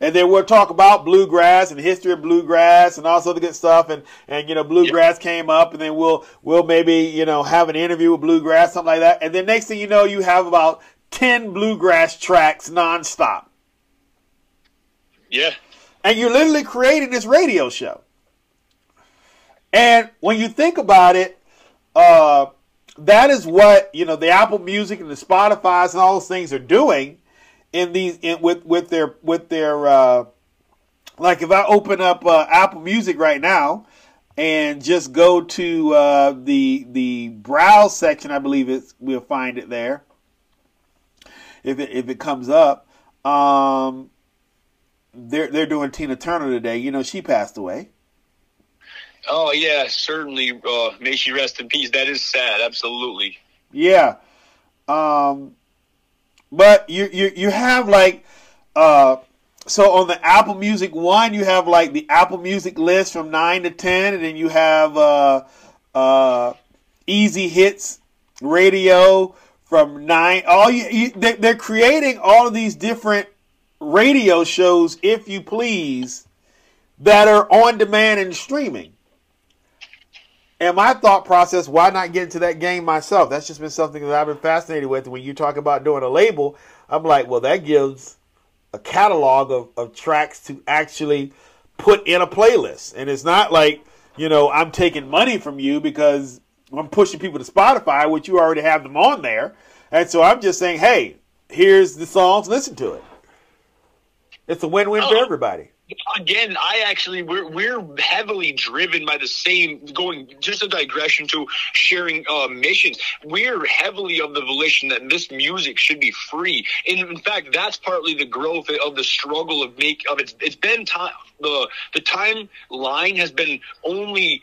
and then we'll talk about bluegrass and the history of bluegrass and all this other good stuff. And, and, you know, bluegrass came up and then we'll, we'll maybe, you know, have an interview with bluegrass, something like that. And then next thing you know, you have about 10 bluegrass tracks nonstop. Yeah. And you're literally creating this radio show. And when you think about it, uh, that is what, you know, the Apple Music and the Spotify's and all those things are doing in these in, with with their with their uh, like if I open up uh, Apple Music right now and just go to uh, the the browse section, I believe it's we'll find it there if it if it comes up. Um, they're they're doing Tina Turner today. You know she passed away. Oh yeah, certainly. Uh, may she rest in peace. That is sad. Absolutely. Yeah. Um, but you you you have like uh so on the Apple Music one you have like the Apple Music list from nine to ten, and then you have uh uh easy hits radio from nine. All you, you they're creating all of these different radio shows, if you please, that are on demand and streaming. And my thought process, why not get into that game myself? That's just been something that I've been fascinated with. When you talk about doing a label, I'm like, well, that gives a catalog of, of tracks to actually put in a playlist. And it's not like, you know, I'm taking money from you because I'm pushing people to Spotify, which you already have them on there. And so I'm just saying, hey, here's the songs, listen to it. It's a win win oh. for uh-huh. everybody again, I actually we're we're heavily driven by the same going just a digression to sharing uh, missions. We're heavily of the volition that this music should be free, and in fact, that's partly the growth of the struggle of make of it's it's been time the the timeline has been only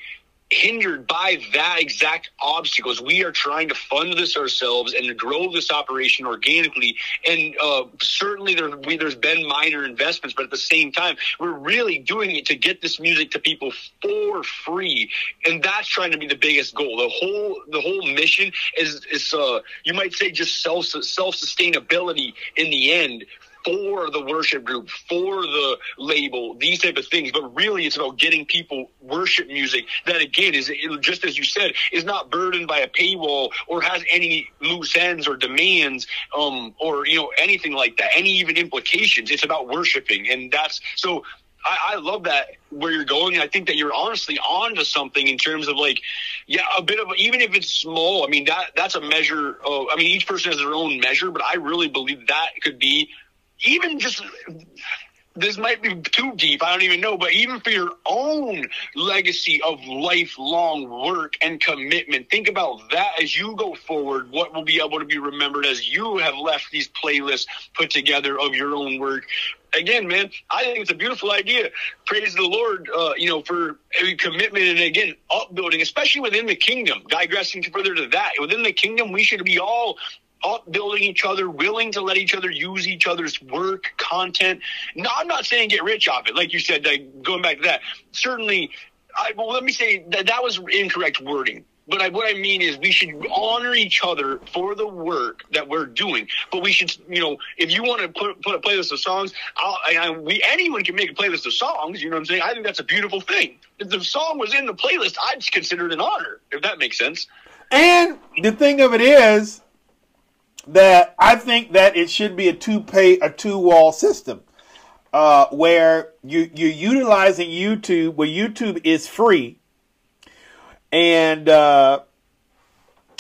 hindered by that exact obstacles. We are trying to fund this ourselves and grow this operation organically. And uh, certainly there, we, there's been minor investments, but at the same time, we're really doing it to get this music to people for free. And that's trying to be the biggest goal. The whole the whole mission is is uh, you might say just self self sustainability in the end for the worship group, for the label, these type of things. But really, it's about getting people worship music that, again, is just as you said, is not burdened by a paywall or has any loose ends or demands, um, or you know anything like that, any even implications. It's about worshiping, and that's so. I, I love that where you're going. I think that you're honestly on to something in terms of like, yeah, a bit of even if it's small. I mean that that's a measure. Of, I mean each person has their own measure, but I really believe that could be even just this might be too deep. I don't even know, but even for your own legacy of lifelong work and commitment, think about that as you go forward. What will be able to be remembered as you have left these playlists put together of your own work. Again, man, I think it's a beautiful idea. Praise the Lord, uh, you know, for every commitment and again, upbuilding, especially within the kingdom. Digressing further to that, within the kingdom, we should be all upbuilding each other, willing to let each other use each other's work, content. No, I'm not saying get rich off it. Like you said, like, going back to that, certainly, I, well, let me say that that was incorrect wording. But I, what I mean is, we should honor each other for the work that we're doing. But we should, you know, if you want to put, put a playlist of songs, I, I, we anyone can make a playlist of songs. You know what I'm saying? I think that's a beautiful thing. If the song was in the playlist, I'd consider it an honor. If that makes sense. And the thing of it is, that I think that it should be a two pay a two wall system uh, where you you're utilizing YouTube where YouTube is free. And uh,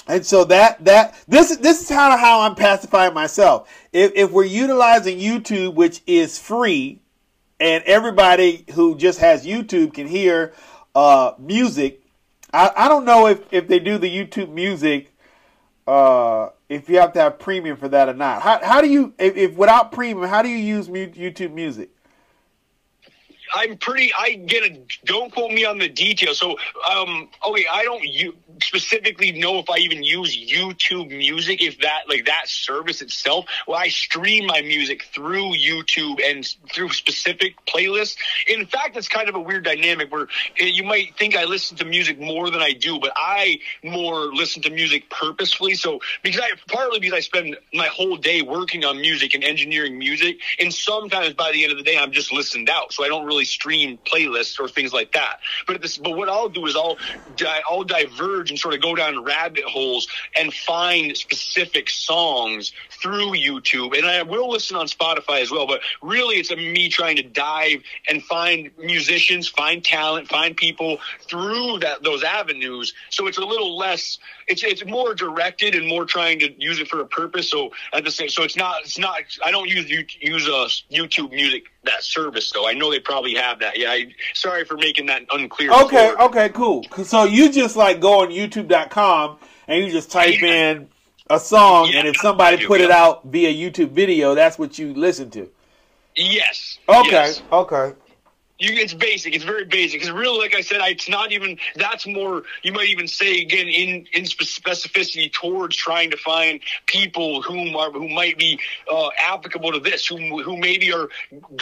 and so that that this this is how how I'm pacifying myself. If if we're utilizing YouTube which is free and everybody who just has YouTube can hear uh, music I, I don't know if if they do the YouTube music uh, if you have to have premium for that or not. How, how do you, if, if without premium, how do you use YouTube Music? I'm pretty. I get a. Don't quote me on the details. So, um, okay, I don't you specifically know if I even use YouTube Music, if that like that service itself. Well, I stream my music through YouTube and through specific playlists. In fact, it's kind of a weird dynamic where eh, you might think I listen to music more than I do, but I more listen to music purposefully. So, because I partly because I spend my whole day working on music and engineering music, and sometimes by the end of the day, I'm just listened out, so I don't really really stream playlists or things like that. But this, but what I'll do is I'll I'll diverge and sort of go down rabbit holes and find specific songs through YouTube, and I will listen on Spotify as well. But really, it's a me trying to dive and find musicians, find talent, find people through that those avenues. So it's a little less. It's it's more directed and more trying to use it for a purpose. So at the same, so it's not it's not. I don't use use uh, YouTube Music that service though. I know they probably have that. Yeah, I, sorry for making that unclear. Okay, before. okay, cool. So you just like go on YouTube.com and you just type yeah. in a song, yeah, and if somebody do, put yeah. it out via YouTube video, that's what you listen to. Yes. Okay. Yes. Okay. You, it's basic. It's very basic. Because really, like I said, I, it's not even. That's more. You might even say again in in specificity towards trying to find people whom are who might be uh, applicable to this. Who who maybe are.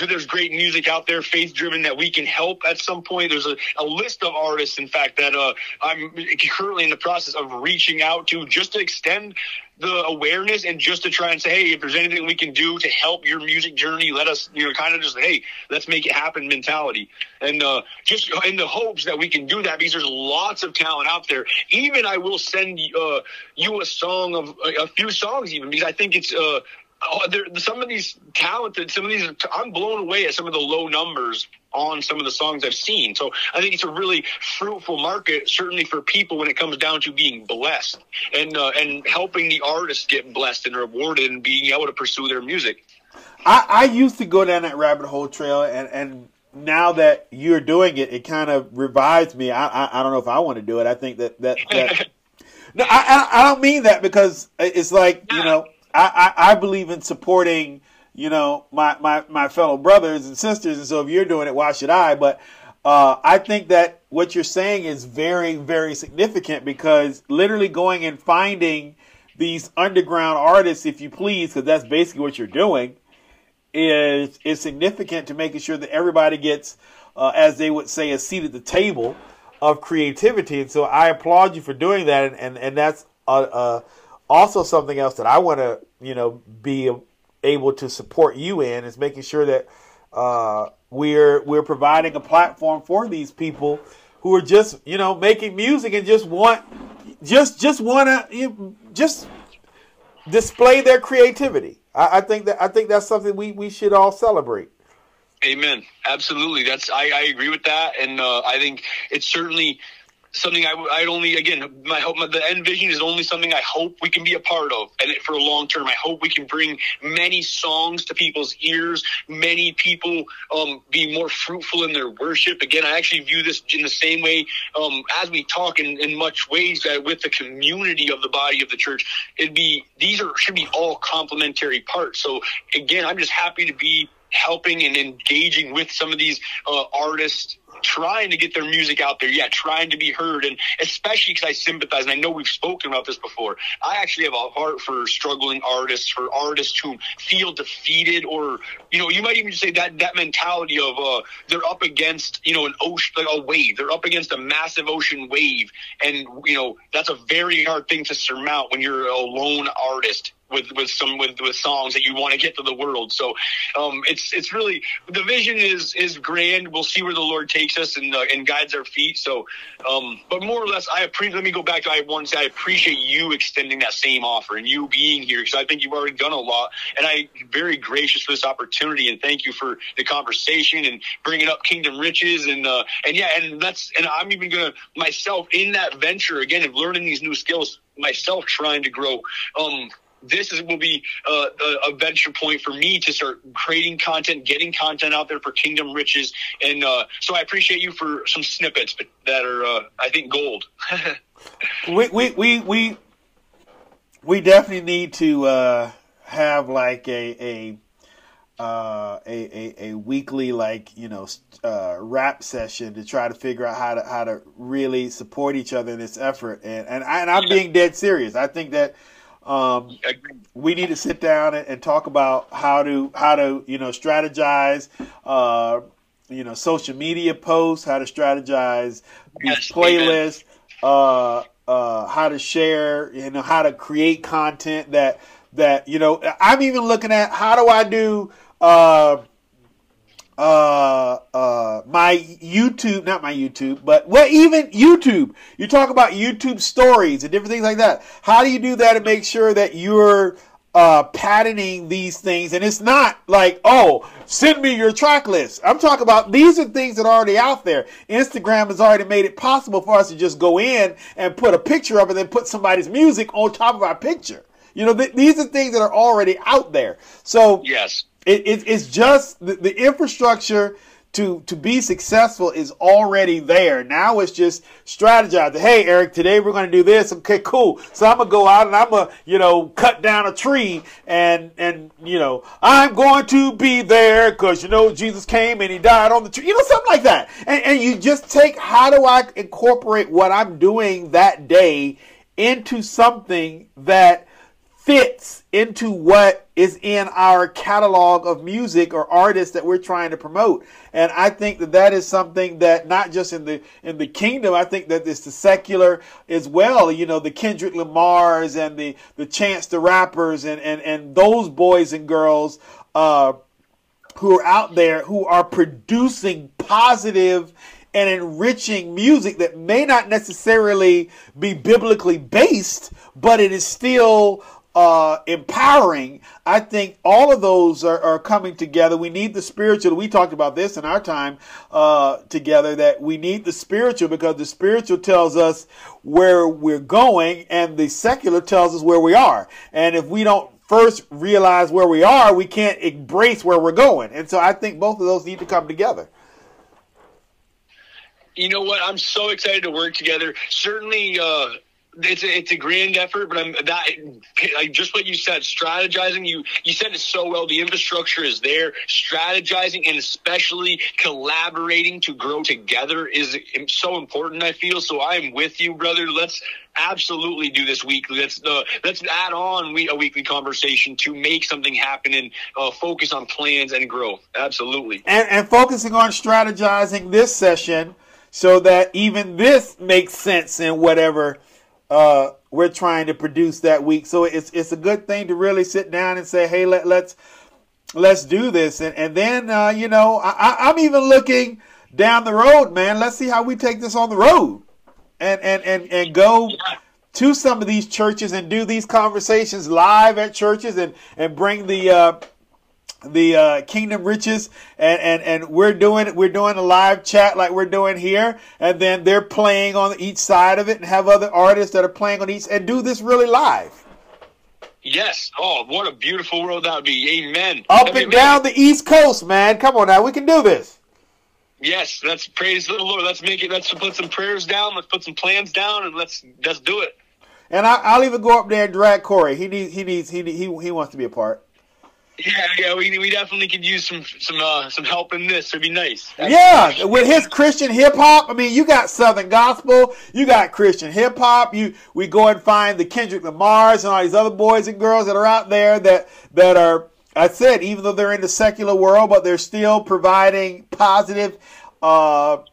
There's great music out there, faith driven that we can help at some point. There's a, a list of artists, in fact, that uh, I'm currently in the process of reaching out to just to extend the awareness and just to try and say, hey, if there's anything we can do to help your music journey, let us, you know, kind of just, hey, let's make it happen mentality. And uh, just in the hopes that we can do that because there's lots of talent out there. Even I will send uh, you a song of a few songs, even because I think it's. Uh, oh, there, some of these talented, some of these, I'm blown away at some of the low numbers on some of the songs I've seen. So I think it's a really fruitful market, certainly for people when it comes down to being blessed and uh, and helping the artists get blessed and rewarded and being able to pursue their music. I, I used to go down that rabbit hole trail, and and now that you're doing it, it kind of revives me. I, I, I don't know if I want to do it. I think that that, that [laughs] no, I I don't mean that because it's like you know I, I, I believe in supporting you know, my, my, my fellow brothers and sisters. And so if you're doing it, why should I? But uh, I think that what you're saying is very, very significant because literally going and finding these underground artists, if you please, because that's basically what you're doing, is is significant to making sure that everybody gets, uh, as they would say, a seat at the table of creativity. And so I applaud you for doing that, and and, and that's uh, uh also something else that I want to you know be able to support you in is making sure that uh, we're we're providing a platform for these people who are just you know making music and just want just just want to just display their creativity. I, I, think that I think that's something we, we should all celebrate. Amen. Absolutely. That's I, I agree with that, and uh, I think it's certainly something I I only again my hope my, the end vision is only something I hope we can be a part of and for a long term I hope we can bring many songs to people's ears many people um, be more fruitful in their worship. Again I actually view this in the same way um, as we talk in, in much ways that with the community of the body of the church it'd be these are should be all complementary parts. So again I'm just happy to be helping and engaging with some of these uh, artists trying to get their music out there. Yeah, trying to be heard. And especially because I sympathize, and I know we've spoken about this before. I actually have a heart for struggling artists, for artists who feel defeated, or, you know, you might even say that, that mentality of uh, they're up against, you know, an ocean, like a wave. They're up against a massive ocean wave. And, you know, that's a very hard thing to surmount when you're a lone artist with with some with with songs that you want to get to the world. So um, it's it's really the vision is is grand. We'll see where the Lord takes us and uh, and guides our feet. So, um, but more or less, I appreciate. Let me go back to I say I appreciate you extending that same offer and you being here because I think you've already done a lot, and I very gracious for this opportunity and thank you for the conversation and bringing up Kingdom Riches and uh, and yeah, and that's and I'm even gonna myself in that venture again of learning these new skills myself trying to grow. Um, this is will be uh, a, a, venture point for me to start creating content, getting content out there for Kingdom Riches, and uh, so I appreciate you for some snippets that are, uh, I think, gold. [laughs] we, we we we we definitely need to uh, have like a a. Uh, a, a, a weekly like you know uh, rap session to try to figure out how to how to really support each other in this effort and and, I, and I'm being dead serious. I think that um, we need to sit down and, and, talk about how to how to you know strategize. Uh, you know, social media posts, how to strategize these playlists, uh, uh, how to share, you know, how to create content that that you know. I'm even looking at how do I do uh, uh, my YouTube, not my YouTube, but well, even YouTube. You talk about YouTube stories and different things like that. How do you do that and make sure that you're uh, patterning these things? And it's not like, oh, send me your track list. I'm talking about these are things that are already out there. Instagram has already made it possible for us to just go in and put a picture of it and then put somebody's music on top of our picture. You know, th- these are things that are already out there. So yes it, it, it's just the, the infrastructure to to be successful is already there. Now it's just strategizing. Hey, Eric, today we're going to do this. Okay, cool. So I'm gonna go out and I'm gonna you know cut down a tree and and you know I'm going to be there because you know Jesus came and he died on the tree. You know something like that. And, and you just take how do I incorporate what I'm doing that day into something that fits into what is in our catalog of music or artists that we're trying to promote. And i think that that is something that not just in the in the kingdom i think that it's the secular as well you know the kendrick lamars and the the chance the rappers and and and those boys and girls uh who are out there who are producing positive and enriching music that may not necessarily be biblically based, but it is still uh, empowering. I think all of those are, are, coming together. We need the spiritual. We talked about this in our time uh, together that we need the spiritual because the spiritual tells us where we're going and the secular tells us where we are. And if we don't first realize where we are, we can't embrace where we're going. And so I think both of those need to come together you know what? I'm so excited to work together. Certainly, uh, it's a, it's a grand effort, but I'm that like just what you said, strategizing. You you said it so well. The infrastructure is there. Strategizing and especially collaborating to grow together is so important. I feel so. I am with you, brother. Let's absolutely do this weekly. Let's uh, let's add on we, a weekly conversation to make something happen and uh, focus on plans and growth. Absolutely. And and focusing on strategizing this session so that even this makes sense in whatever uh, we're trying to produce that week. So it's it's a good thing to really sit down and say, hey, let let's let's do this, and and then uh, you know I, I'm even looking down the road, man. Let's see how we take this on the road, and and and and go to some of these churches and do these conversations live at churches and and bring the uh, the uh, Kingdom Riches, and, and and we're doing we're doing a live chat like we're doing here, and then they're playing on each side of it, and have other artists that are playing on each, and do this really live. Yes. Oh, what a beautiful world that would be. Amen. Up That'd and down the East Coast, man. Come on now, we can do this. Yes, let's praise the Lord. Let's make it. Let's put some prayers down. Let's put some plans down, and let's let's do it. And I, I'll even go up there and drag Corey. He needs he needs he he he wants to be a part. Yeah, yeah, we, we definitely could use some some uh, some help in this. It'd be nice. Yeah, with his Christian hip hop. I mean, you got Southern gospel, you got Christian hip hop. You we go and find the Kendrick Lamar's and all these other boys and girls that are out there that that are. I said even though they're in the secular world, but they're still providing positive. Uh,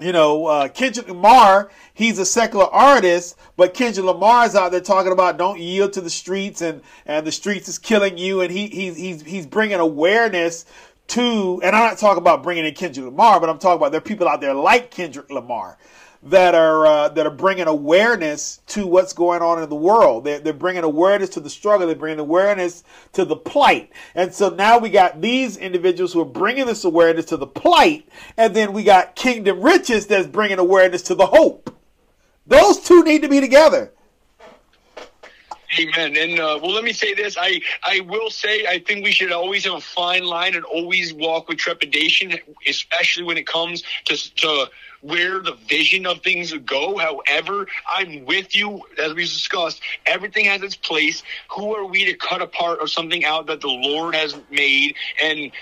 you know, uh, Kendrick Lamar, he's a secular artist, but Kendrick Lamar's out there talking about don't yield to the streets and, and the streets is killing you. And he, he's, he's, he's bringing awareness to, and I'm not talking about bringing in Kendrick Lamar, but I'm talking about there are people out there like Kendrick Lamar that are uh, that are bringing awareness to what's going on in the world. They're, they're bringing awareness to the struggle. They're bringing awareness to the plight. And so now we got these individuals who are bringing this awareness to the plight, and then we got Kingdom Riches that's bringing awareness to the hope. Those two need to be together. Amen. And uh, well, let me say this: I I will say I think we should always have a fine line and always walk with trepidation, especially when it comes to to where the vision of things go. However, I'm with you as we discussed. Everything has its place. Who are we to cut apart or something out that the Lord has made? And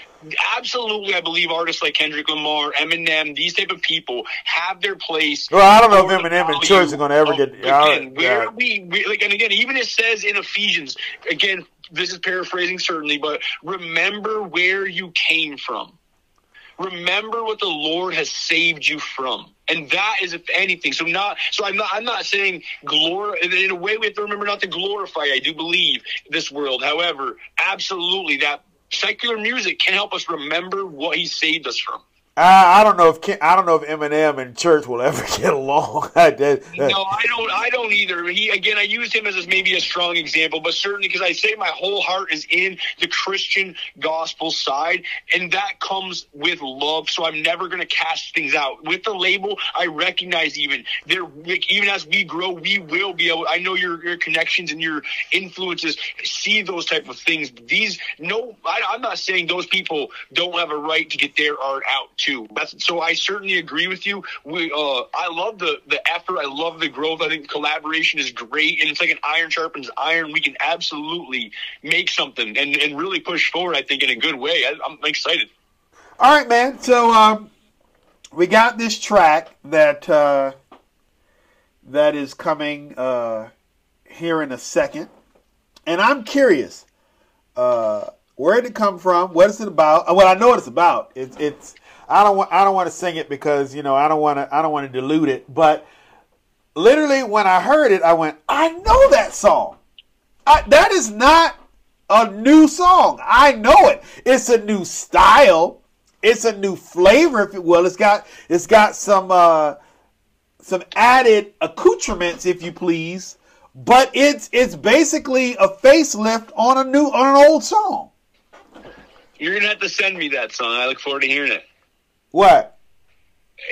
absolutely, I believe artists like Kendrick Lamar, Eminem, these type of people have their place. Well, I don't know if Eminem and church are going to ever get. Again, where yeah. we, we like, and again, even it says in Ephesians, again, this is paraphrasing certainly, but remember where you came from. Remember what the Lord has saved you from. And that is if anything. So not so I'm not I'm not saying glory in a way we have to remember not to glorify. I do believe this world. However, absolutely that secular music can help us remember what he saved us from. I, I don't know if I don't know if Eminem and Church will ever [laughs] get along. [laughs] no, I don't. I don't either. He again, I use him as maybe a strong example, but certainly because I say my whole heart is in the Christian gospel side, and that comes with love. So I'm never going to cast things out with the label. I recognize even there, like, even as we grow, we will be able. I know your your connections and your influences see those type of things. These no, I, I'm not saying those people don't have a right to get their art out. Too too. That's, so I certainly agree with you. We, uh, I love the the effort. I love the growth. I think collaboration is great, and it's like an iron sharpens iron. We can absolutely make something and and really push forward. I think in a good way. I, am excited. All right, man. So um, we got this track that uh, that is coming uh, here in a second, and I'm curious. Uh, where did it come from? What is it about? Well, I know what it's about. It's it's I don't want I don't want to sing it because you know I don't want to I don't want to dilute it. But literally, when I heard it, I went, I know that song. I, that is not a new song. I know it. It's a new style. It's a new flavor, if you will. It's got it's got some uh, some added accoutrements, if you please. But it's it's basically a facelift on a new on an old song. You're gonna have to send me that song. I look forward to hearing it. What?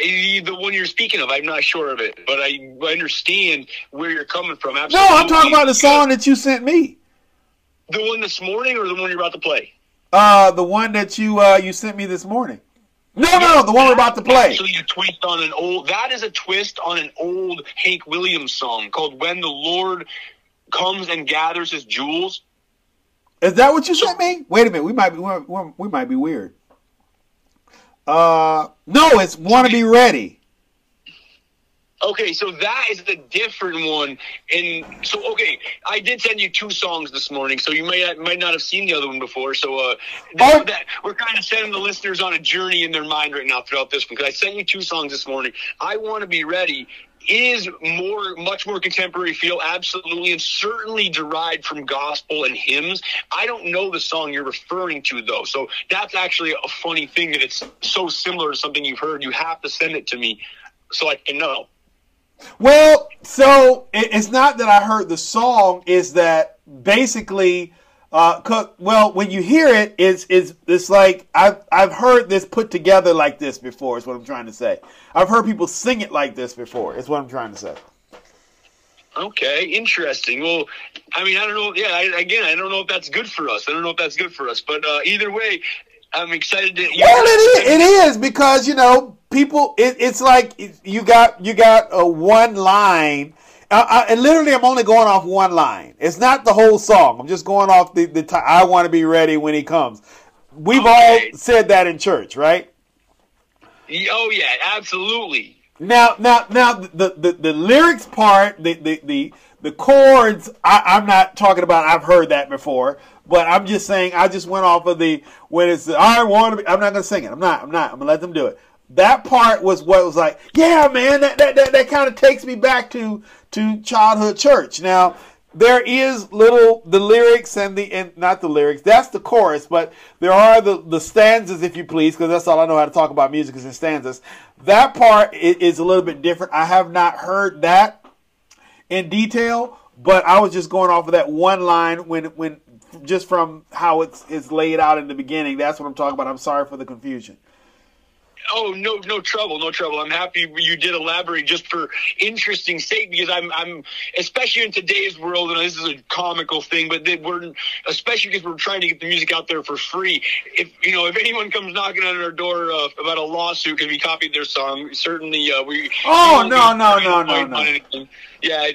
The one you're speaking of, I'm not sure of it, but I understand where you're coming from. Absolutely. No, I'm talking about the song that you sent me. The one this morning, or the one you're about to play? Uh, the one that you uh you sent me this morning. No, yeah, no, the one we're about to play. Actually, a twist on an old. That is a twist on an old Hank Williams song called "When the Lord Comes and Gathers His Jewels." Is that what you sent me? Wait a minute, we might be we might be weird. Uh, no, it's want to be ready. Okay, so that is the different one. And so, okay, I did send you two songs this morning, so you might might not have seen the other one before. So, uh, oh. that, we're kind of sending the listeners on a journey in their mind right now throughout this one because I sent you two songs this morning. I want to be ready is more, much more contemporary feel, absolutely, and certainly derived from gospel and hymns. I don't know the song you're referring to though, so that's actually a funny thing that it's so similar to something you've heard. You have to send it to me so I can know. Well, so it's not that I heard the song; is that basically Uh, 'cause- well, when you hear it, it's it's it's like I've I've heard this put together like this before. Is what I'm trying to say. I've heard people sing it like this before. Is what I'm trying to say. Okay, interesting. Well, I mean, I don't know. Yeah, I, again, I don't know if that's good for us. I don't know if that's good for us. But uh, either way, I'm excited to. Well, it is. It is because you know people. It, it's like you got you got a one line, uh, uh, and literally I'm only going off one line. It's not the whole song. I'm just going off the the. T- I want to be ready when he comes. We've Okay. all said that in church, right? Oh yeah, absolutely. Now, now, now, the the, the lyrics part, the the the, the chords. I, I'm not talking about. I've heard that before, but I'm just saying. I just went off of the when it's I want to. be I'm not gonna sing it. I'm not. I'm not. I'm gonna let them do it. That part was what was like. Yeah, man. That that that, that kind of takes me back to to childhood church. Now. There is little the lyrics and the and not the lyrics. That's the chorus, but there are the the stanzas, if you please, because that's all I know how to talk about music is in stanzas. That part is a little bit different. I have not heard that in detail, but I was just going off of that one line when when just from how it's it's laid out in the beginning. That's what I'm talking about. I'm sorry for the confusion. Oh no, no trouble, no trouble. I'm happy you did elaborate just for interesting sake because I'm, I'm especially in today's world, and this is a comical thing, but that we're especially because we're trying to get the music out there for free. If you know, if anyone comes knocking on our door uh, about a lawsuit because we copied their song, certainly uh, we. Oh, we no, no, no, no, no. anything. Yeah,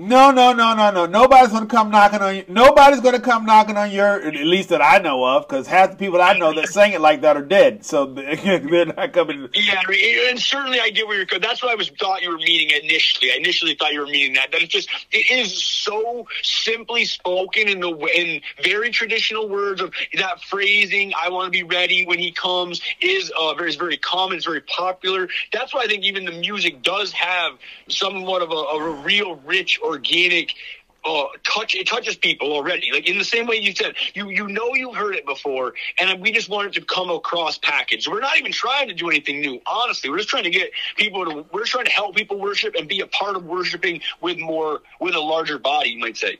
No, no, no, no, no. Nobody's gonna come knocking on you. Nobody's gonna come knocking on your, at least that I know of, because half the people I know that sing it like that are dead. So [laughs] they're not coming. Yeah, and certainly I get where you're going. That's what I was thought you were meaning initially. I initially thought you were meaning that. That it's just it is so simply spoken in the in very traditional words of that phrasing. I want to be ready when he comes is uh, very is very common. It's very popular. That's why I think even the music does have somewhat of a, of a real rich organic uh, touch it touches people already. Like in the same way you said, you you know you've heard it before, and we just want it to come across packaged. We're not even trying to do anything new. Honestly, we're just trying to get people to. We're trying to help people worship and be a part of worshiping with more with a larger body. You might say.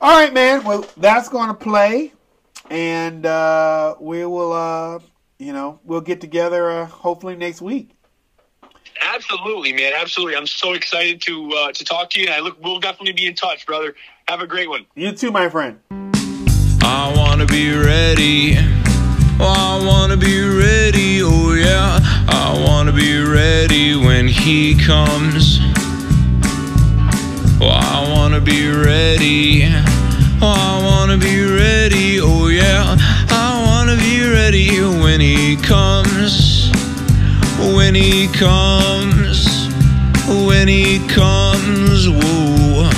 All right, man. Well, that's gonna play, and uh, we will, uh, you know, we'll get together uh, hopefully next week. Absolutely, man. Absolutely. I'm so excited to uh, to talk to you, and I look. We'll definitely be in touch, brother. Have a great one. You too, my friend. I wanna be ready. Oh, I wanna be ready. Oh yeah, I wanna be ready when he comes. Oh, I wanna be ready. Oh, I wanna be ready. Oh yeah, I wanna be ready when he comes. When he comes. When he comes. Whoa.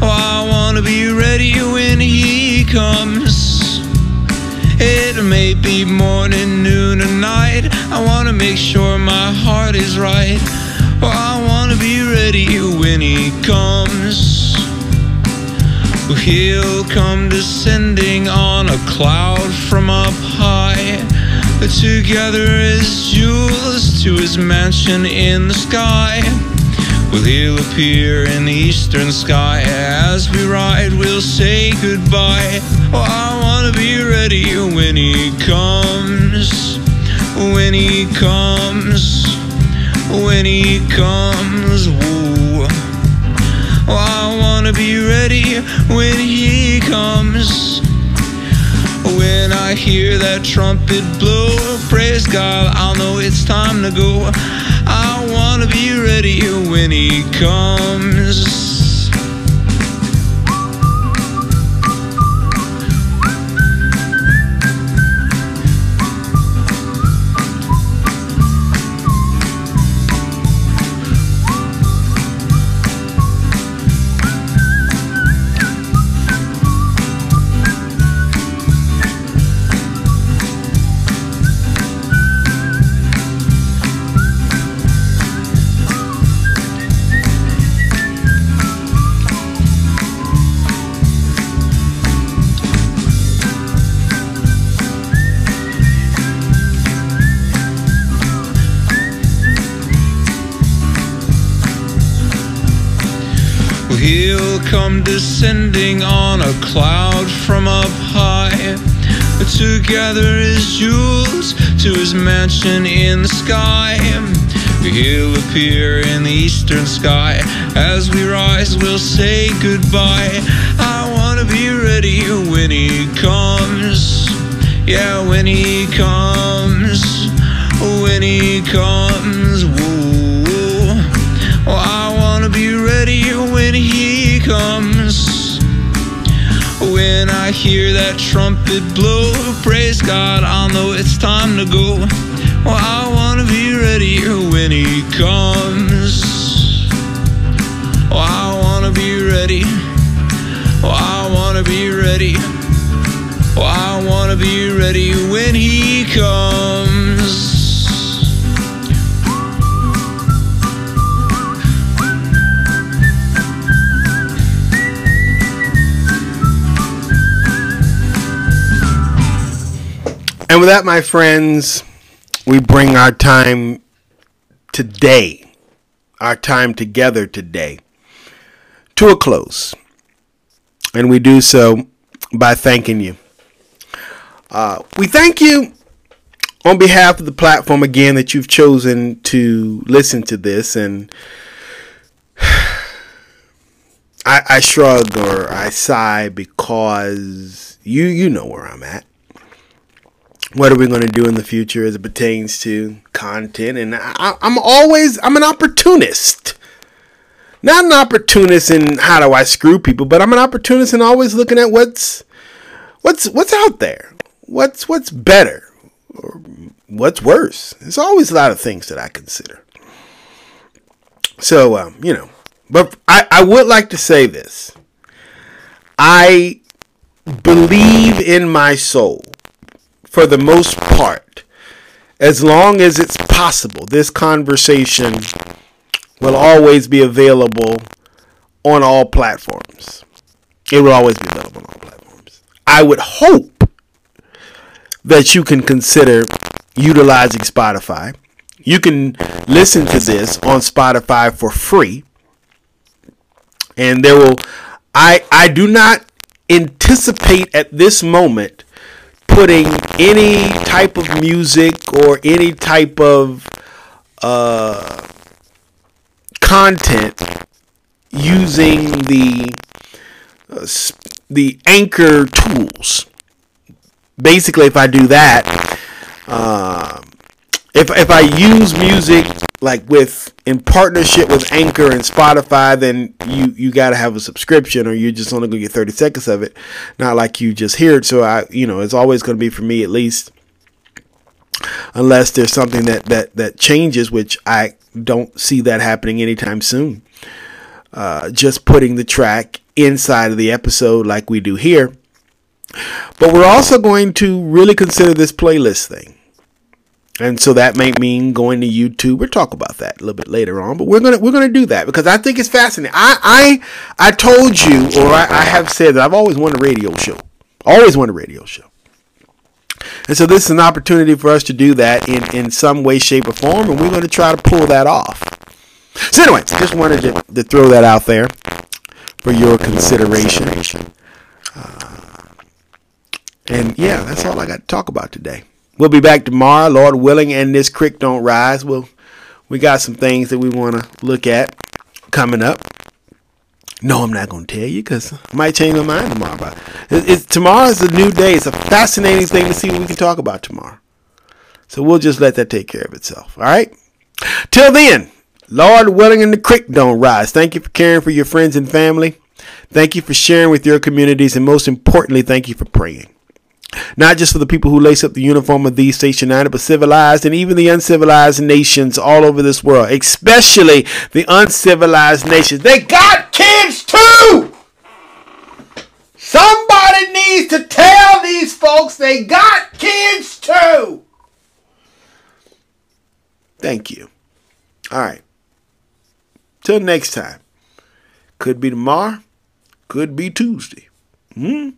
Oh, I wanna be ready when he comes. It may be morning, noon, or night. I wanna make sure my heart is right. Oh, I wanna be ready when he comes. He'll come descending on a cloud from up high. Together as jewels to his mansion in the sky. Well, he'll appear in the eastern sky as we ride. We'll say goodbye. Oh, I wanna be ready when he comes. When he comes. When he comes. Whoa. Oh, I wanna be ready when he comes. When I hear that trumpet blow, praise God, I'll know it's time to go. I wanna be ready when he comes. Come descending on a cloud from up high to gather his jewels to his mansion in the sky. He'll appear in the eastern sky. As we rise, we'll say goodbye. I wanna be ready when he comes. Yeah, when he comes. When he comes. Whoa. Oh, I wanna be ready when he comes. When I hear that trumpet blow, praise God, I'll know it's time to go. Well, I wanna be ready when he comes. Oh, I wanna be ready. Oh, I wanna be ready. Oh, I wanna be ready when he comes. And with that, my friends, we bring our time today, our time together today, to a close. And we do so by thanking you. Uh, we thank you on behalf of the platform again that you've chosen to listen to this. And [sighs] I, I shrug or I sigh because you you know where I'm at what are we going to do in the future as it pertains to content? And I, am always i'm an opportunist. Not an opportunist in how do i screw people but i'm an opportunist in always looking at what's what's what's out there. What's what's better or what's worse? There's always a lot of things that i consider. So um, you know but I, I would like to say this. I believe in my soul for the most part, as long as it's possible, this conversation will always be available on all platforms. It will always be available on all platforms. I would hope that you can consider utilizing Spotify. You can listen to this on Spotify for free. And there will I I do not anticipate at this moment putting any type of music or any type of uh, content using the uh, the anchor tools. Basically, if I do that, uh, if if I use music like with in partnership with Anchor and Spotify, then you you got to have a subscription, or you're just only gonna get 30 seconds of it, not like you just hear it. So I, you know, it's always gonna be for me at least, unless there's something that that that changes, which I don't see that happening anytime soon. Uh, just putting the track inside of the episode like we do here. But we're also going to really consider this playlist thing. And so that may mean going to YouTube. We'll talk about that a little bit later on, but we're gonna we're gonna do that because I think it's fascinating. I I I told you, or I, I have said that I've always wanted a radio show, always wanted a radio show, and so this is an opportunity for us to do that in in some way, shape, or form, and we're going to try to pull that off. So anyway, just wanted to, to throw that out there for your consideration. Uh, and yeah, that's all I got to talk about today. We'll be back tomorrow, Lord willing, and this creek don't rise. We'll, we got some things that we want to look at coming up. No, I'm not going to tell you because I might change my mind tomorrow. But it, it's, tomorrow's a new day. It's a fascinating thing to see what we can talk about tomorrow. So we'll just let that take care of itself. All right? Till then, Lord willing, and the creek don't rise. Thank you for caring for your friends and family. Thank you for sharing with your communities. And most importantly, thank you for praying. Not just for the people who lace up the uniform of these Station United, but civilized and even the uncivilized nations all over this world, especially the uncivilized nations. They got kids too! Somebody needs to tell these folks they got kids too! Thank you. All right. Till next time. Could be tomorrow, could be Tuesday. Hmm?